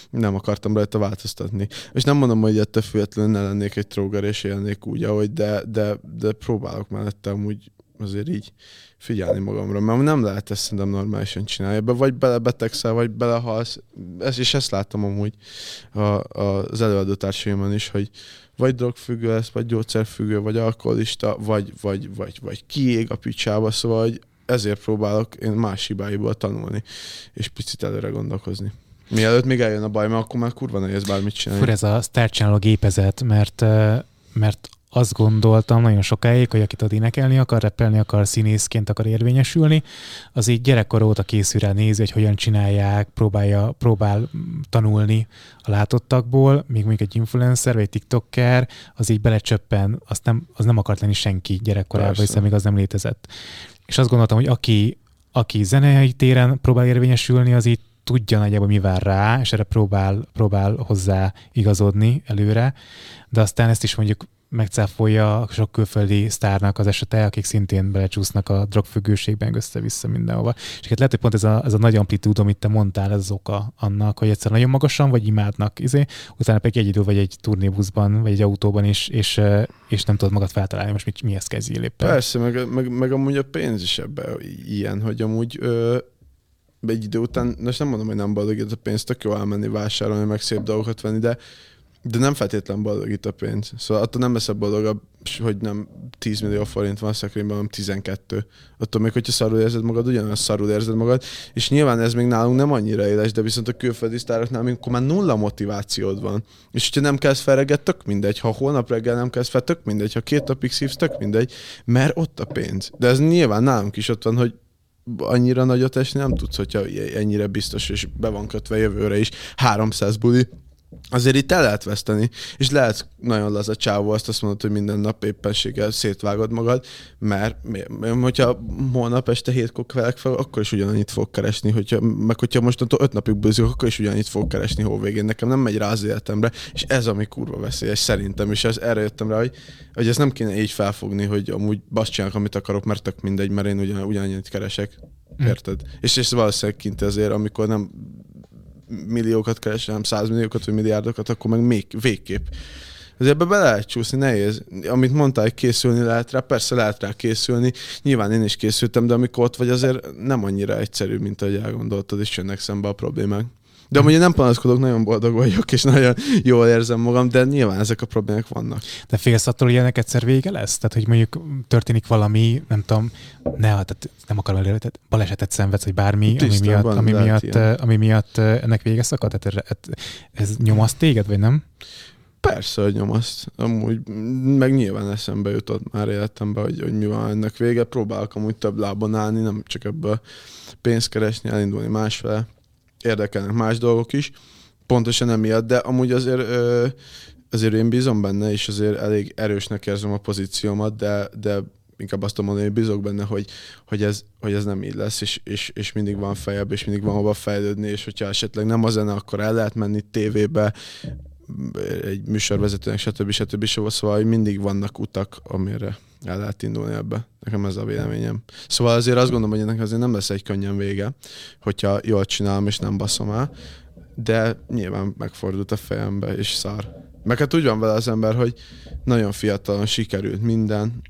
nem akartam rajta változtatni. És nem mondom, hogy ettől függetlenül ne lennék egy tróger, és élnék úgy, ahogy, de, de, de próbálok mellette amúgy azért így figyelni magamra, mert nem lehet ezt szerintem normálisan csinálni. Be vagy belebetegszel, vagy belehalsz. Ez, és ezt látom amúgy a, a, az előadó társaimon is, hogy vagy drogfüggő lesz, vagy gyógyszerfüggő, vagy alkoholista, vagy, vagy, vagy, vagy kiég a picsába, szóval hogy ezért próbálok én más hibáiból tanulni, és picit előre gondolkozni. Mielőtt még eljön a baj, mert akkor már kurva nehéz bármit csinálni. Fur, ez a sztárcsináló gépezet, mert mert azt gondoltam nagyon sokáig, hogy akit ott énekelni akar, repelni akar, színészként akar érvényesülni, az így gyerekkor óta készül rá nézi, hogy hogyan csinálják, próbálja, próbál tanulni a látottakból, még mondjuk egy influencer vagy egy tiktoker, az így belecsöppen, azt nem, az nem akart lenni senki gyerekkorában, hiszen még az nem létezett. És azt gondoltam, hogy aki, aki zenei téren próbál érvényesülni, az így tudja nagyjából mi vár rá, és erre próbál, próbál hozzá igazodni előre, de aztán ezt is mondjuk megcáfolja sok külföldi sztárnak az esete, akik szintén belecsúsznak a drogfüggőségben össze-vissza mindenhova. És hát lehet, hogy pont ez a, ez a nagy amplitúd, amit te mondtál, ez az oka annak, hogy egyszer nagyon magasan vagy imádnak, izé, utána pedig egy idő vagy egy turnébuszban, vagy egy autóban is, és, és nem tudod magad feltalálni, most mi, mihez kezdjél éppen. Persze, meg, meg, meg amúgy a pénz is ebben ilyen, hogy amúgy ö, egy idő után, most nem mondom, hogy nem boldog, a pénzt tök jó elmenni vásárolni, meg szép dolgokat venni, de de nem feltétlen boldogít a pénz. Szóval attól nem leszel boldogabb, hogy nem 10 millió forint van a szekrényben, hanem 12. Attól még, hogyha szarul érzed magad, ugyanaz szarul érzed magad. És nyilván ez még nálunk nem annyira éles, de viszont a külföldi sztároknál, amikor már nulla motivációd van. És hogyha nem kezd fel reggel, tök mindegy. Ha holnap reggel nem kezd fel, tök mindegy. Ha két napig szívsz, tök mindegy. Mert ott a pénz. De ez nyilván nálunk is ott van, hogy annyira nagyot esni nem tudsz, hogyha ennyire biztos, és be van kötve jövőre is 300 buli, azért itt el lehet veszteni, és lehet nagyon laza csávó azt azt mondod, hogy minden nap éppenséggel szétvágod magad, mert, hogyha holnap este hétkor kelek fel, akkor is ugyanannyit fog keresni, hogyha, meg hogyha most öt napig bőzök, akkor is ugyanannyit fog keresni hóvégén. Nekem nem megy rá az életemre, és ez ami kurva veszélyes szerintem, és ez, erre jöttem rá, hogy, hogy ezt nem kéne így felfogni, hogy amúgy azt csinálok, amit akarok, mert tök mindegy, mert én ugyan, ugyanannyit keresek. Hm. Érted? Mm. És, és valószínűleg kint azért, amikor nem milliókat keresem, százmilliókat vagy milliárdokat, akkor meg még végképp. Ezért ebbe be lehet csúszni, nehéz. Amit mondtál, hogy készülni lehet rá, persze lehet rá készülni. Nyilván én is készültem, de amikor ott vagy, azért nem annyira egyszerű, mint ahogy elgondoltad, és jönnek szembe a problémák. De amúgy nem panaszkodok, nagyon boldog vagyok, és nagyon jól érzem magam, de nyilván ezek a problémák vannak. De félsz attól, hogy ennek egyszer vége lesz? Tehát, hogy mondjuk történik valami, nem tudom, ne, tehát nem akarom előre, tehát balesetet szenvedsz, vagy bármi, ami miatt, ami, miatt, ami miatt ennek vége szakad? Tehát ez, ez nyomaszt téged, vagy nem? Persze, hogy nyomaszt. Amúgy meg nyilván eszembe jutott már életembe, hogy, hogy mi van ennek vége. Próbálok amúgy több lábon állni, nem csak ebből pénzt keresni, elindulni másfele érdekelnek más dolgok is, pontosan emiatt, de amúgy azért, azért én bízom benne, és azért elég erősnek érzem a pozíciómat, de, de inkább azt mondani, hogy bízok benne, hogy, hogy, ez, hogy ez nem így lesz, és, és, és mindig van fejebb, és mindig van hova fejlődni, és hogyha esetleg nem a zene, akkor el lehet menni tévébe, egy műsorvezetőnek, stb. stb. stb. Szóval hogy mindig vannak utak, amire el lehet indulni ebbe. Nekem ez a véleményem. Szóval azért azt gondolom, hogy ennek azért nem lesz egy könnyen vége, hogyha jól csinálom és nem baszom el, de nyilván megfordult a fejembe, és szar. Meg hát úgy van vele az ember, hogy nagyon fiatalon sikerült minden,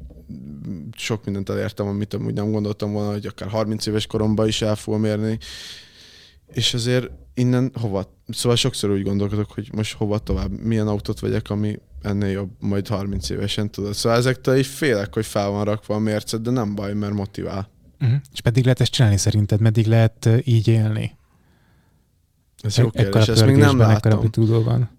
sok mindent elértem, amit amúgy nem gondoltam volna, hogy akár 30 éves koromban is el fogom érni, és azért innen hova? Szóval sokszor úgy gondolkodok, hogy most hova tovább, milyen autót vegyek, ami ennél jobb, majd 30 évesen tudod. Szóval ezektől így félek, hogy fel van rakva a mérced, de nem baj, mert motivál. Uh-huh. És meddig lehet ezt csinálni szerinted? Meddig lehet így élni? Ez jó kérdés, ezt még nem láttam.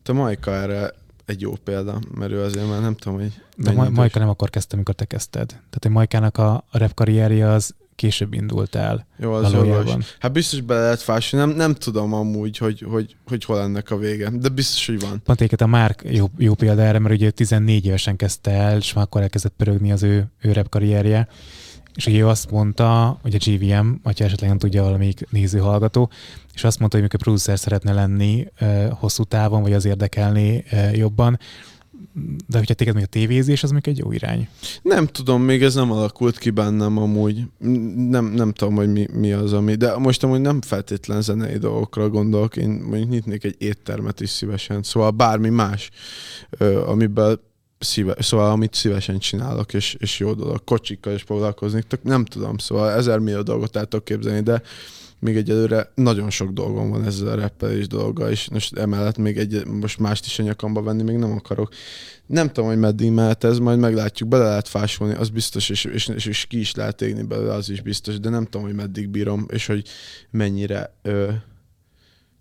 Te Majka erre egy jó példa, mert ő azért már nem tudom, hogy... De Majka nem akkor kezdte, amikor te kezdted. Tehát, hogy Majkának a rap karrierje az később indult el Jó, az valójában. Hát biztos bele lehet fásni, nem, nem tudom amúgy, hogy, hogy, hogy hol ennek a vége, de biztos, hogy van. Pont a Márk jó, jó példa erre, mert ugye 14 évesen kezdte el, és már akkor elkezdett pörögni az ő, ő rap karrierje. És ugye ő azt mondta, hogy a GVM, hogyha esetleg nem tudja valamelyik néző hallgató, és azt mondta, hogy mikor producer szeretne lenni uh, hosszú távon, vagy az érdekelni uh, jobban, de hogyha téged még a tévézés, az még egy jó irány. Nem tudom, még ez nem alakult ki bennem amúgy. Nem, nem tudom, hogy mi, mi az, ami... De most amúgy nem feltétlen zenei dolgokra gondolok. Én mondjuk nyitnék egy éttermet is szívesen. Szóval bármi más, amiben szíve, szóval amit szívesen csinálok, és, és jó dolog. Kocsikkal is foglalkozni, nem tudom, szóval ezer millió dolgot el tudok képzelni, de még egyelőre nagyon sok dolgom van ezzel a rappelés dolga, és most emellett még egy, most mást is a nyakamba venni még nem akarok. Nem tudom, hogy meddig mehet ez, majd meglátjuk, bele lehet fásolni, az biztos, és, és, és, és ki is lehet égni belőle, az is biztos, de nem tudom, hogy meddig bírom, és hogy mennyire, ö,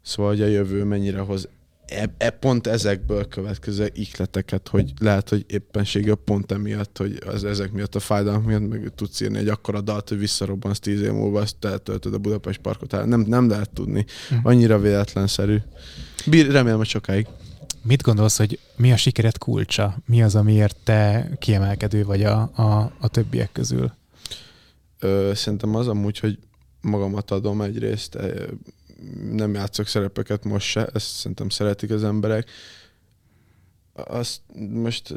szóval hogy a jövő mennyire hoz e, e, pont ezekből következő ikleteket, hogy lehet, hogy éppenséggel pont emiatt, hogy az ezek miatt a fájdalmak miatt meg tudsz írni egy akkora dalt, hogy visszarobbansz tíz év múlva, azt eltöltöd a Budapest parkot. Hát nem, nem lehet tudni. Hm. Annyira véletlenszerű. Bír, remélem, hogy sokáig. Mit gondolsz, hogy mi a sikered kulcsa? Mi az, amiért te kiemelkedő vagy a, a, a többiek közül? Ö, szerintem az amúgy, hogy magamat adom egyrészt, nem játszok szerepeket most se, ezt szerintem szeretik az emberek. Azt most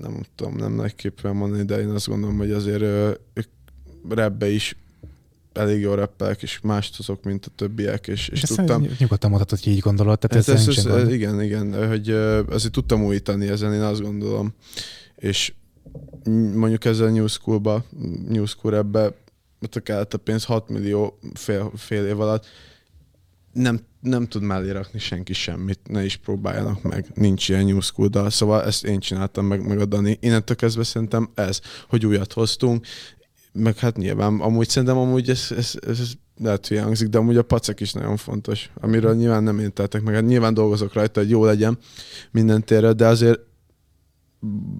nem tudom, nem nagyképpen mondani, de én azt gondolom, hogy azért ők repbe is elég jó rappelek, és mást hozok, mint a többiek, és, és ezt tudtam... Nyugodtan mondhatod, hogy így gondolod, tehát ez, ez, ez, ez igen, igen, hogy azért tudtam újítani ezen, én azt gondolom. És mondjuk ezzel a New School-ba, New School ebbe, ott a pénz 6 millió fél, fél év alatt, nem, nem tud mellé rakni senki semmit, ne is próbáljanak meg, nincs ilyen new school dal, szóval ezt én csináltam meg, meg a Dani. Innentől kezdve szerintem ez, hogy újat hoztunk, meg hát nyilván, amúgy szerintem amúgy ez, ez, ez, ez lehet, hogy hangzik, de amúgy a pacek is nagyon fontos, amiről nyilván nem én tettek meg. Hát nyilván dolgozok rajta, hogy jó legyen minden térre, de azért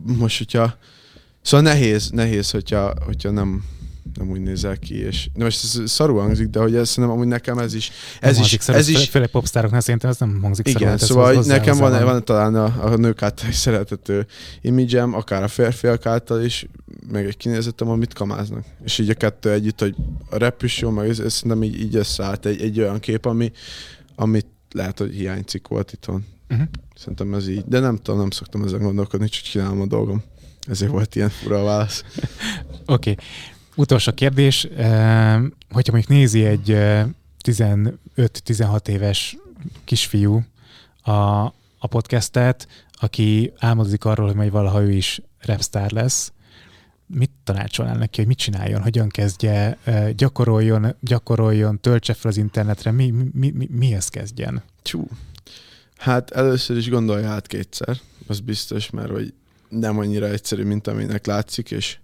most, hogyha Szóval nehéz, nehéz, hogyha, hogyha nem, nem úgy nézel ki, és de most ez szarú hangzik, de hogy ez szerintem amúgy nekem ez is, ez nem is, szarú, ez is, főleg popstároknál szerintem ez nem hangzik igen, szarul. szóval hozzá, nekem van, van, van, talán a, a nők által is szeretető imidzsem, akár a férfiak által is, meg egy kinézetem, amit kamáznak. És így a kettő együtt, hogy a rap is jó, meg ez, ez szerintem így, így összeállt egy, egy olyan kép, ami, amit lehet, hogy hiányzik volt itthon. Uh-huh. Szerintem ez így. De nem tudom, nem szoktam ezen gondolkodni, csak csinálom a dolgom. Ezért volt ilyen fura válasz. Oké. okay. Utolsó kérdés, hogyha mondjuk nézi egy 15-16 éves kisfiú a, a podcastet, aki álmodik arról, hogy majd valaha ő is rapstar lesz, mit tanácsolnál neki, hogy mit csináljon, hogyan kezdje, gyakoroljon, gyakoroljon, töltse fel az internetre, mi, mi, mi, mihez kezdjen? Csú. Hát először is gondolja át kétszer, az biztos, mert hogy nem annyira egyszerű, mint aminek látszik, és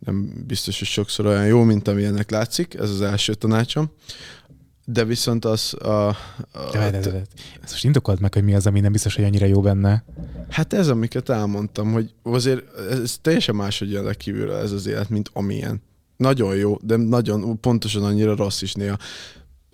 nem biztos, hogy sokszor olyan jó, mint amilyennek látszik, ez az első tanácsom. De viszont az a... a de, de, de, de. Ezt most indokolt meg, hogy mi az, ami nem biztos, hogy annyira jó benne. Hát ez, amiket elmondtam, hogy azért ez teljesen máshogy jön le kívülről ez az élet, mint amilyen. Nagyon jó, de nagyon pontosan annyira rossz is néha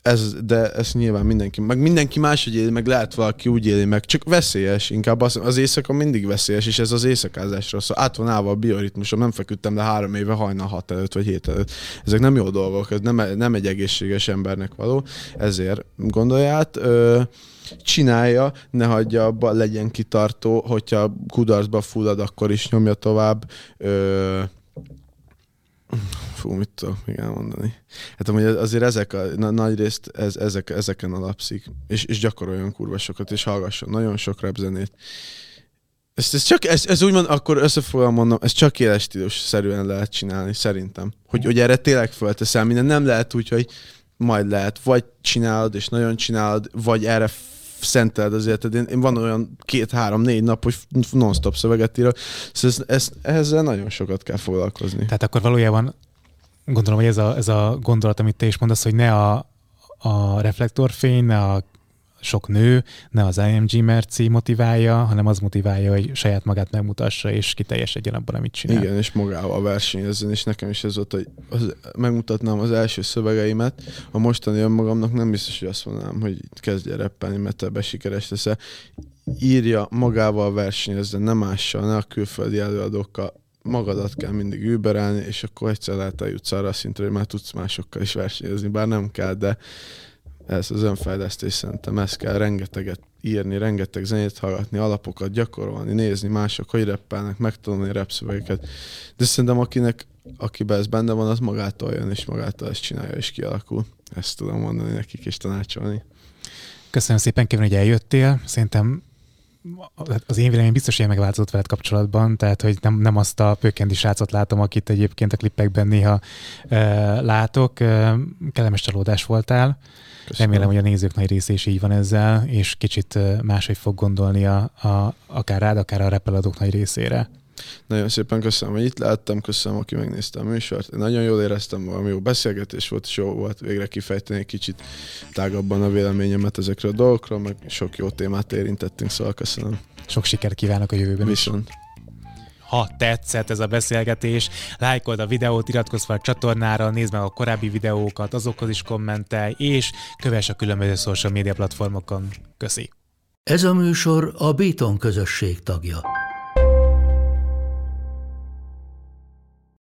ez, de ez nyilván mindenki, meg mindenki máshogy éli, meg lehet valaki úgy éli meg, csak veszélyes, inkább az, az éjszaka mindig veszélyes, és ez az éjszakázásra szól. Át van állva a bioritmusom, nem feküdtem le három éve hajnal hat előtt, vagy hét előtt. Ezek nem jó dolgok, ez nem, nem egy egészséges embernek való, ezért gondolját. Ö, csinálja, ne hagyja abba, legyen kitartó, hogyha kudarcba fullad, akkor is nyomja tovább. Ö, Fú, mit tudok még elmondani? Hát amúgy azért ezek a na, nagy részt ez, ezek, ezeken alapszik, és, és gyakoroljon kurva sokat, és hallgasson nagyon sok repzenét. Ezt, ez csak, ez, ez úgymond, akkor összefoglalom mondom, ez csak éles stílus szerűen lehet csinálni, szerintem. Hogy, hogy erre tényleg fölteszel minden, nem lehet úgy, hogy majd lehet, vagy csinálod, és nagyon csinálod, vagy erre szenteled az életed. Én, én van olyan két-három-négy nap, hogy non-stop szöveget írok, szóval ez, ez, ezzel nagyon sokat kell foglalkozni. Tehát akkor valójában gondolom, hogy ez a, ez a gondolat, amit te is mondasz, hogy ne a, a reflektorfény, ne a sok nő, ne az IMG merci motiválja, hanem az motiválja, hogy saját magát megmutassa, és kiteljesedjen abban, amit csinál. Igen, és magával versenyezzen, és nekem is ez volt, hogy az, megmutatnám az első szövegeimet, a mostani önmagamnak nem biztos, hogy azt mondanám, hogy kezdje reppelni, mert ebbe sikeres lesz Írja magával versenyezzen, nem mással, ne a külföldi előadókkal, magadat kell mindig überelni, és akkor egyszer lehet eljutsz arra a szintre, hogy már tudsz másokkal is versenyezni, bár nem kell, de ez az önfejlesztés szerintem, ez kell rengeteget írni, rengeteg zenét hallgatni, alapokat gyakorolni, nézni mások, hogy reppelnek, megtanulni repszövegeket. De szerintem akinek, akiben ez benne van, az magától jön, és magától ezt csinálja, és kialakul. Ezt tudom mondani nekik, és tanácsolni. Köszönöm szépen, Kevin, hogy eljöttél. Szerintem az én véleményem biztos, hogy megváltozott veled kapcsolatban, tehát hogy nem, nem azt a pökkendi srácot látom, akit egyébként a klippekben néha e, látok. E, kellemes csalódás voltál. Köszönöm. Remélem, hogy a nézők nagy része is így van ezzel, és kicsit máshogy fog gondolni a, a, akár rád, akár a repeladók nagy részére. Nagyon szépen köszönöm, hogy itt láttam, köszönöm, aki megnézte a műsort. Én nagyon jól éreztem, valami jó beszélgetés volt, és jó volt végre kifejteni egy kicsit tágabban a véleményemet ezekről a dolgokról, meg sok jó témát érintettünk, szóval köszönöm. Sok sikert kívánok a jövőben Viszont. is. Ha tetszett ez a beszélgetés, lájkold a videót, iratkozz fel a csatornára, nézd meg a korábbi videókat, azokhoz is kommentelj, és kövess a különböző social media platformokon. Köszi! Ez a műsor a Béton közösség tagja.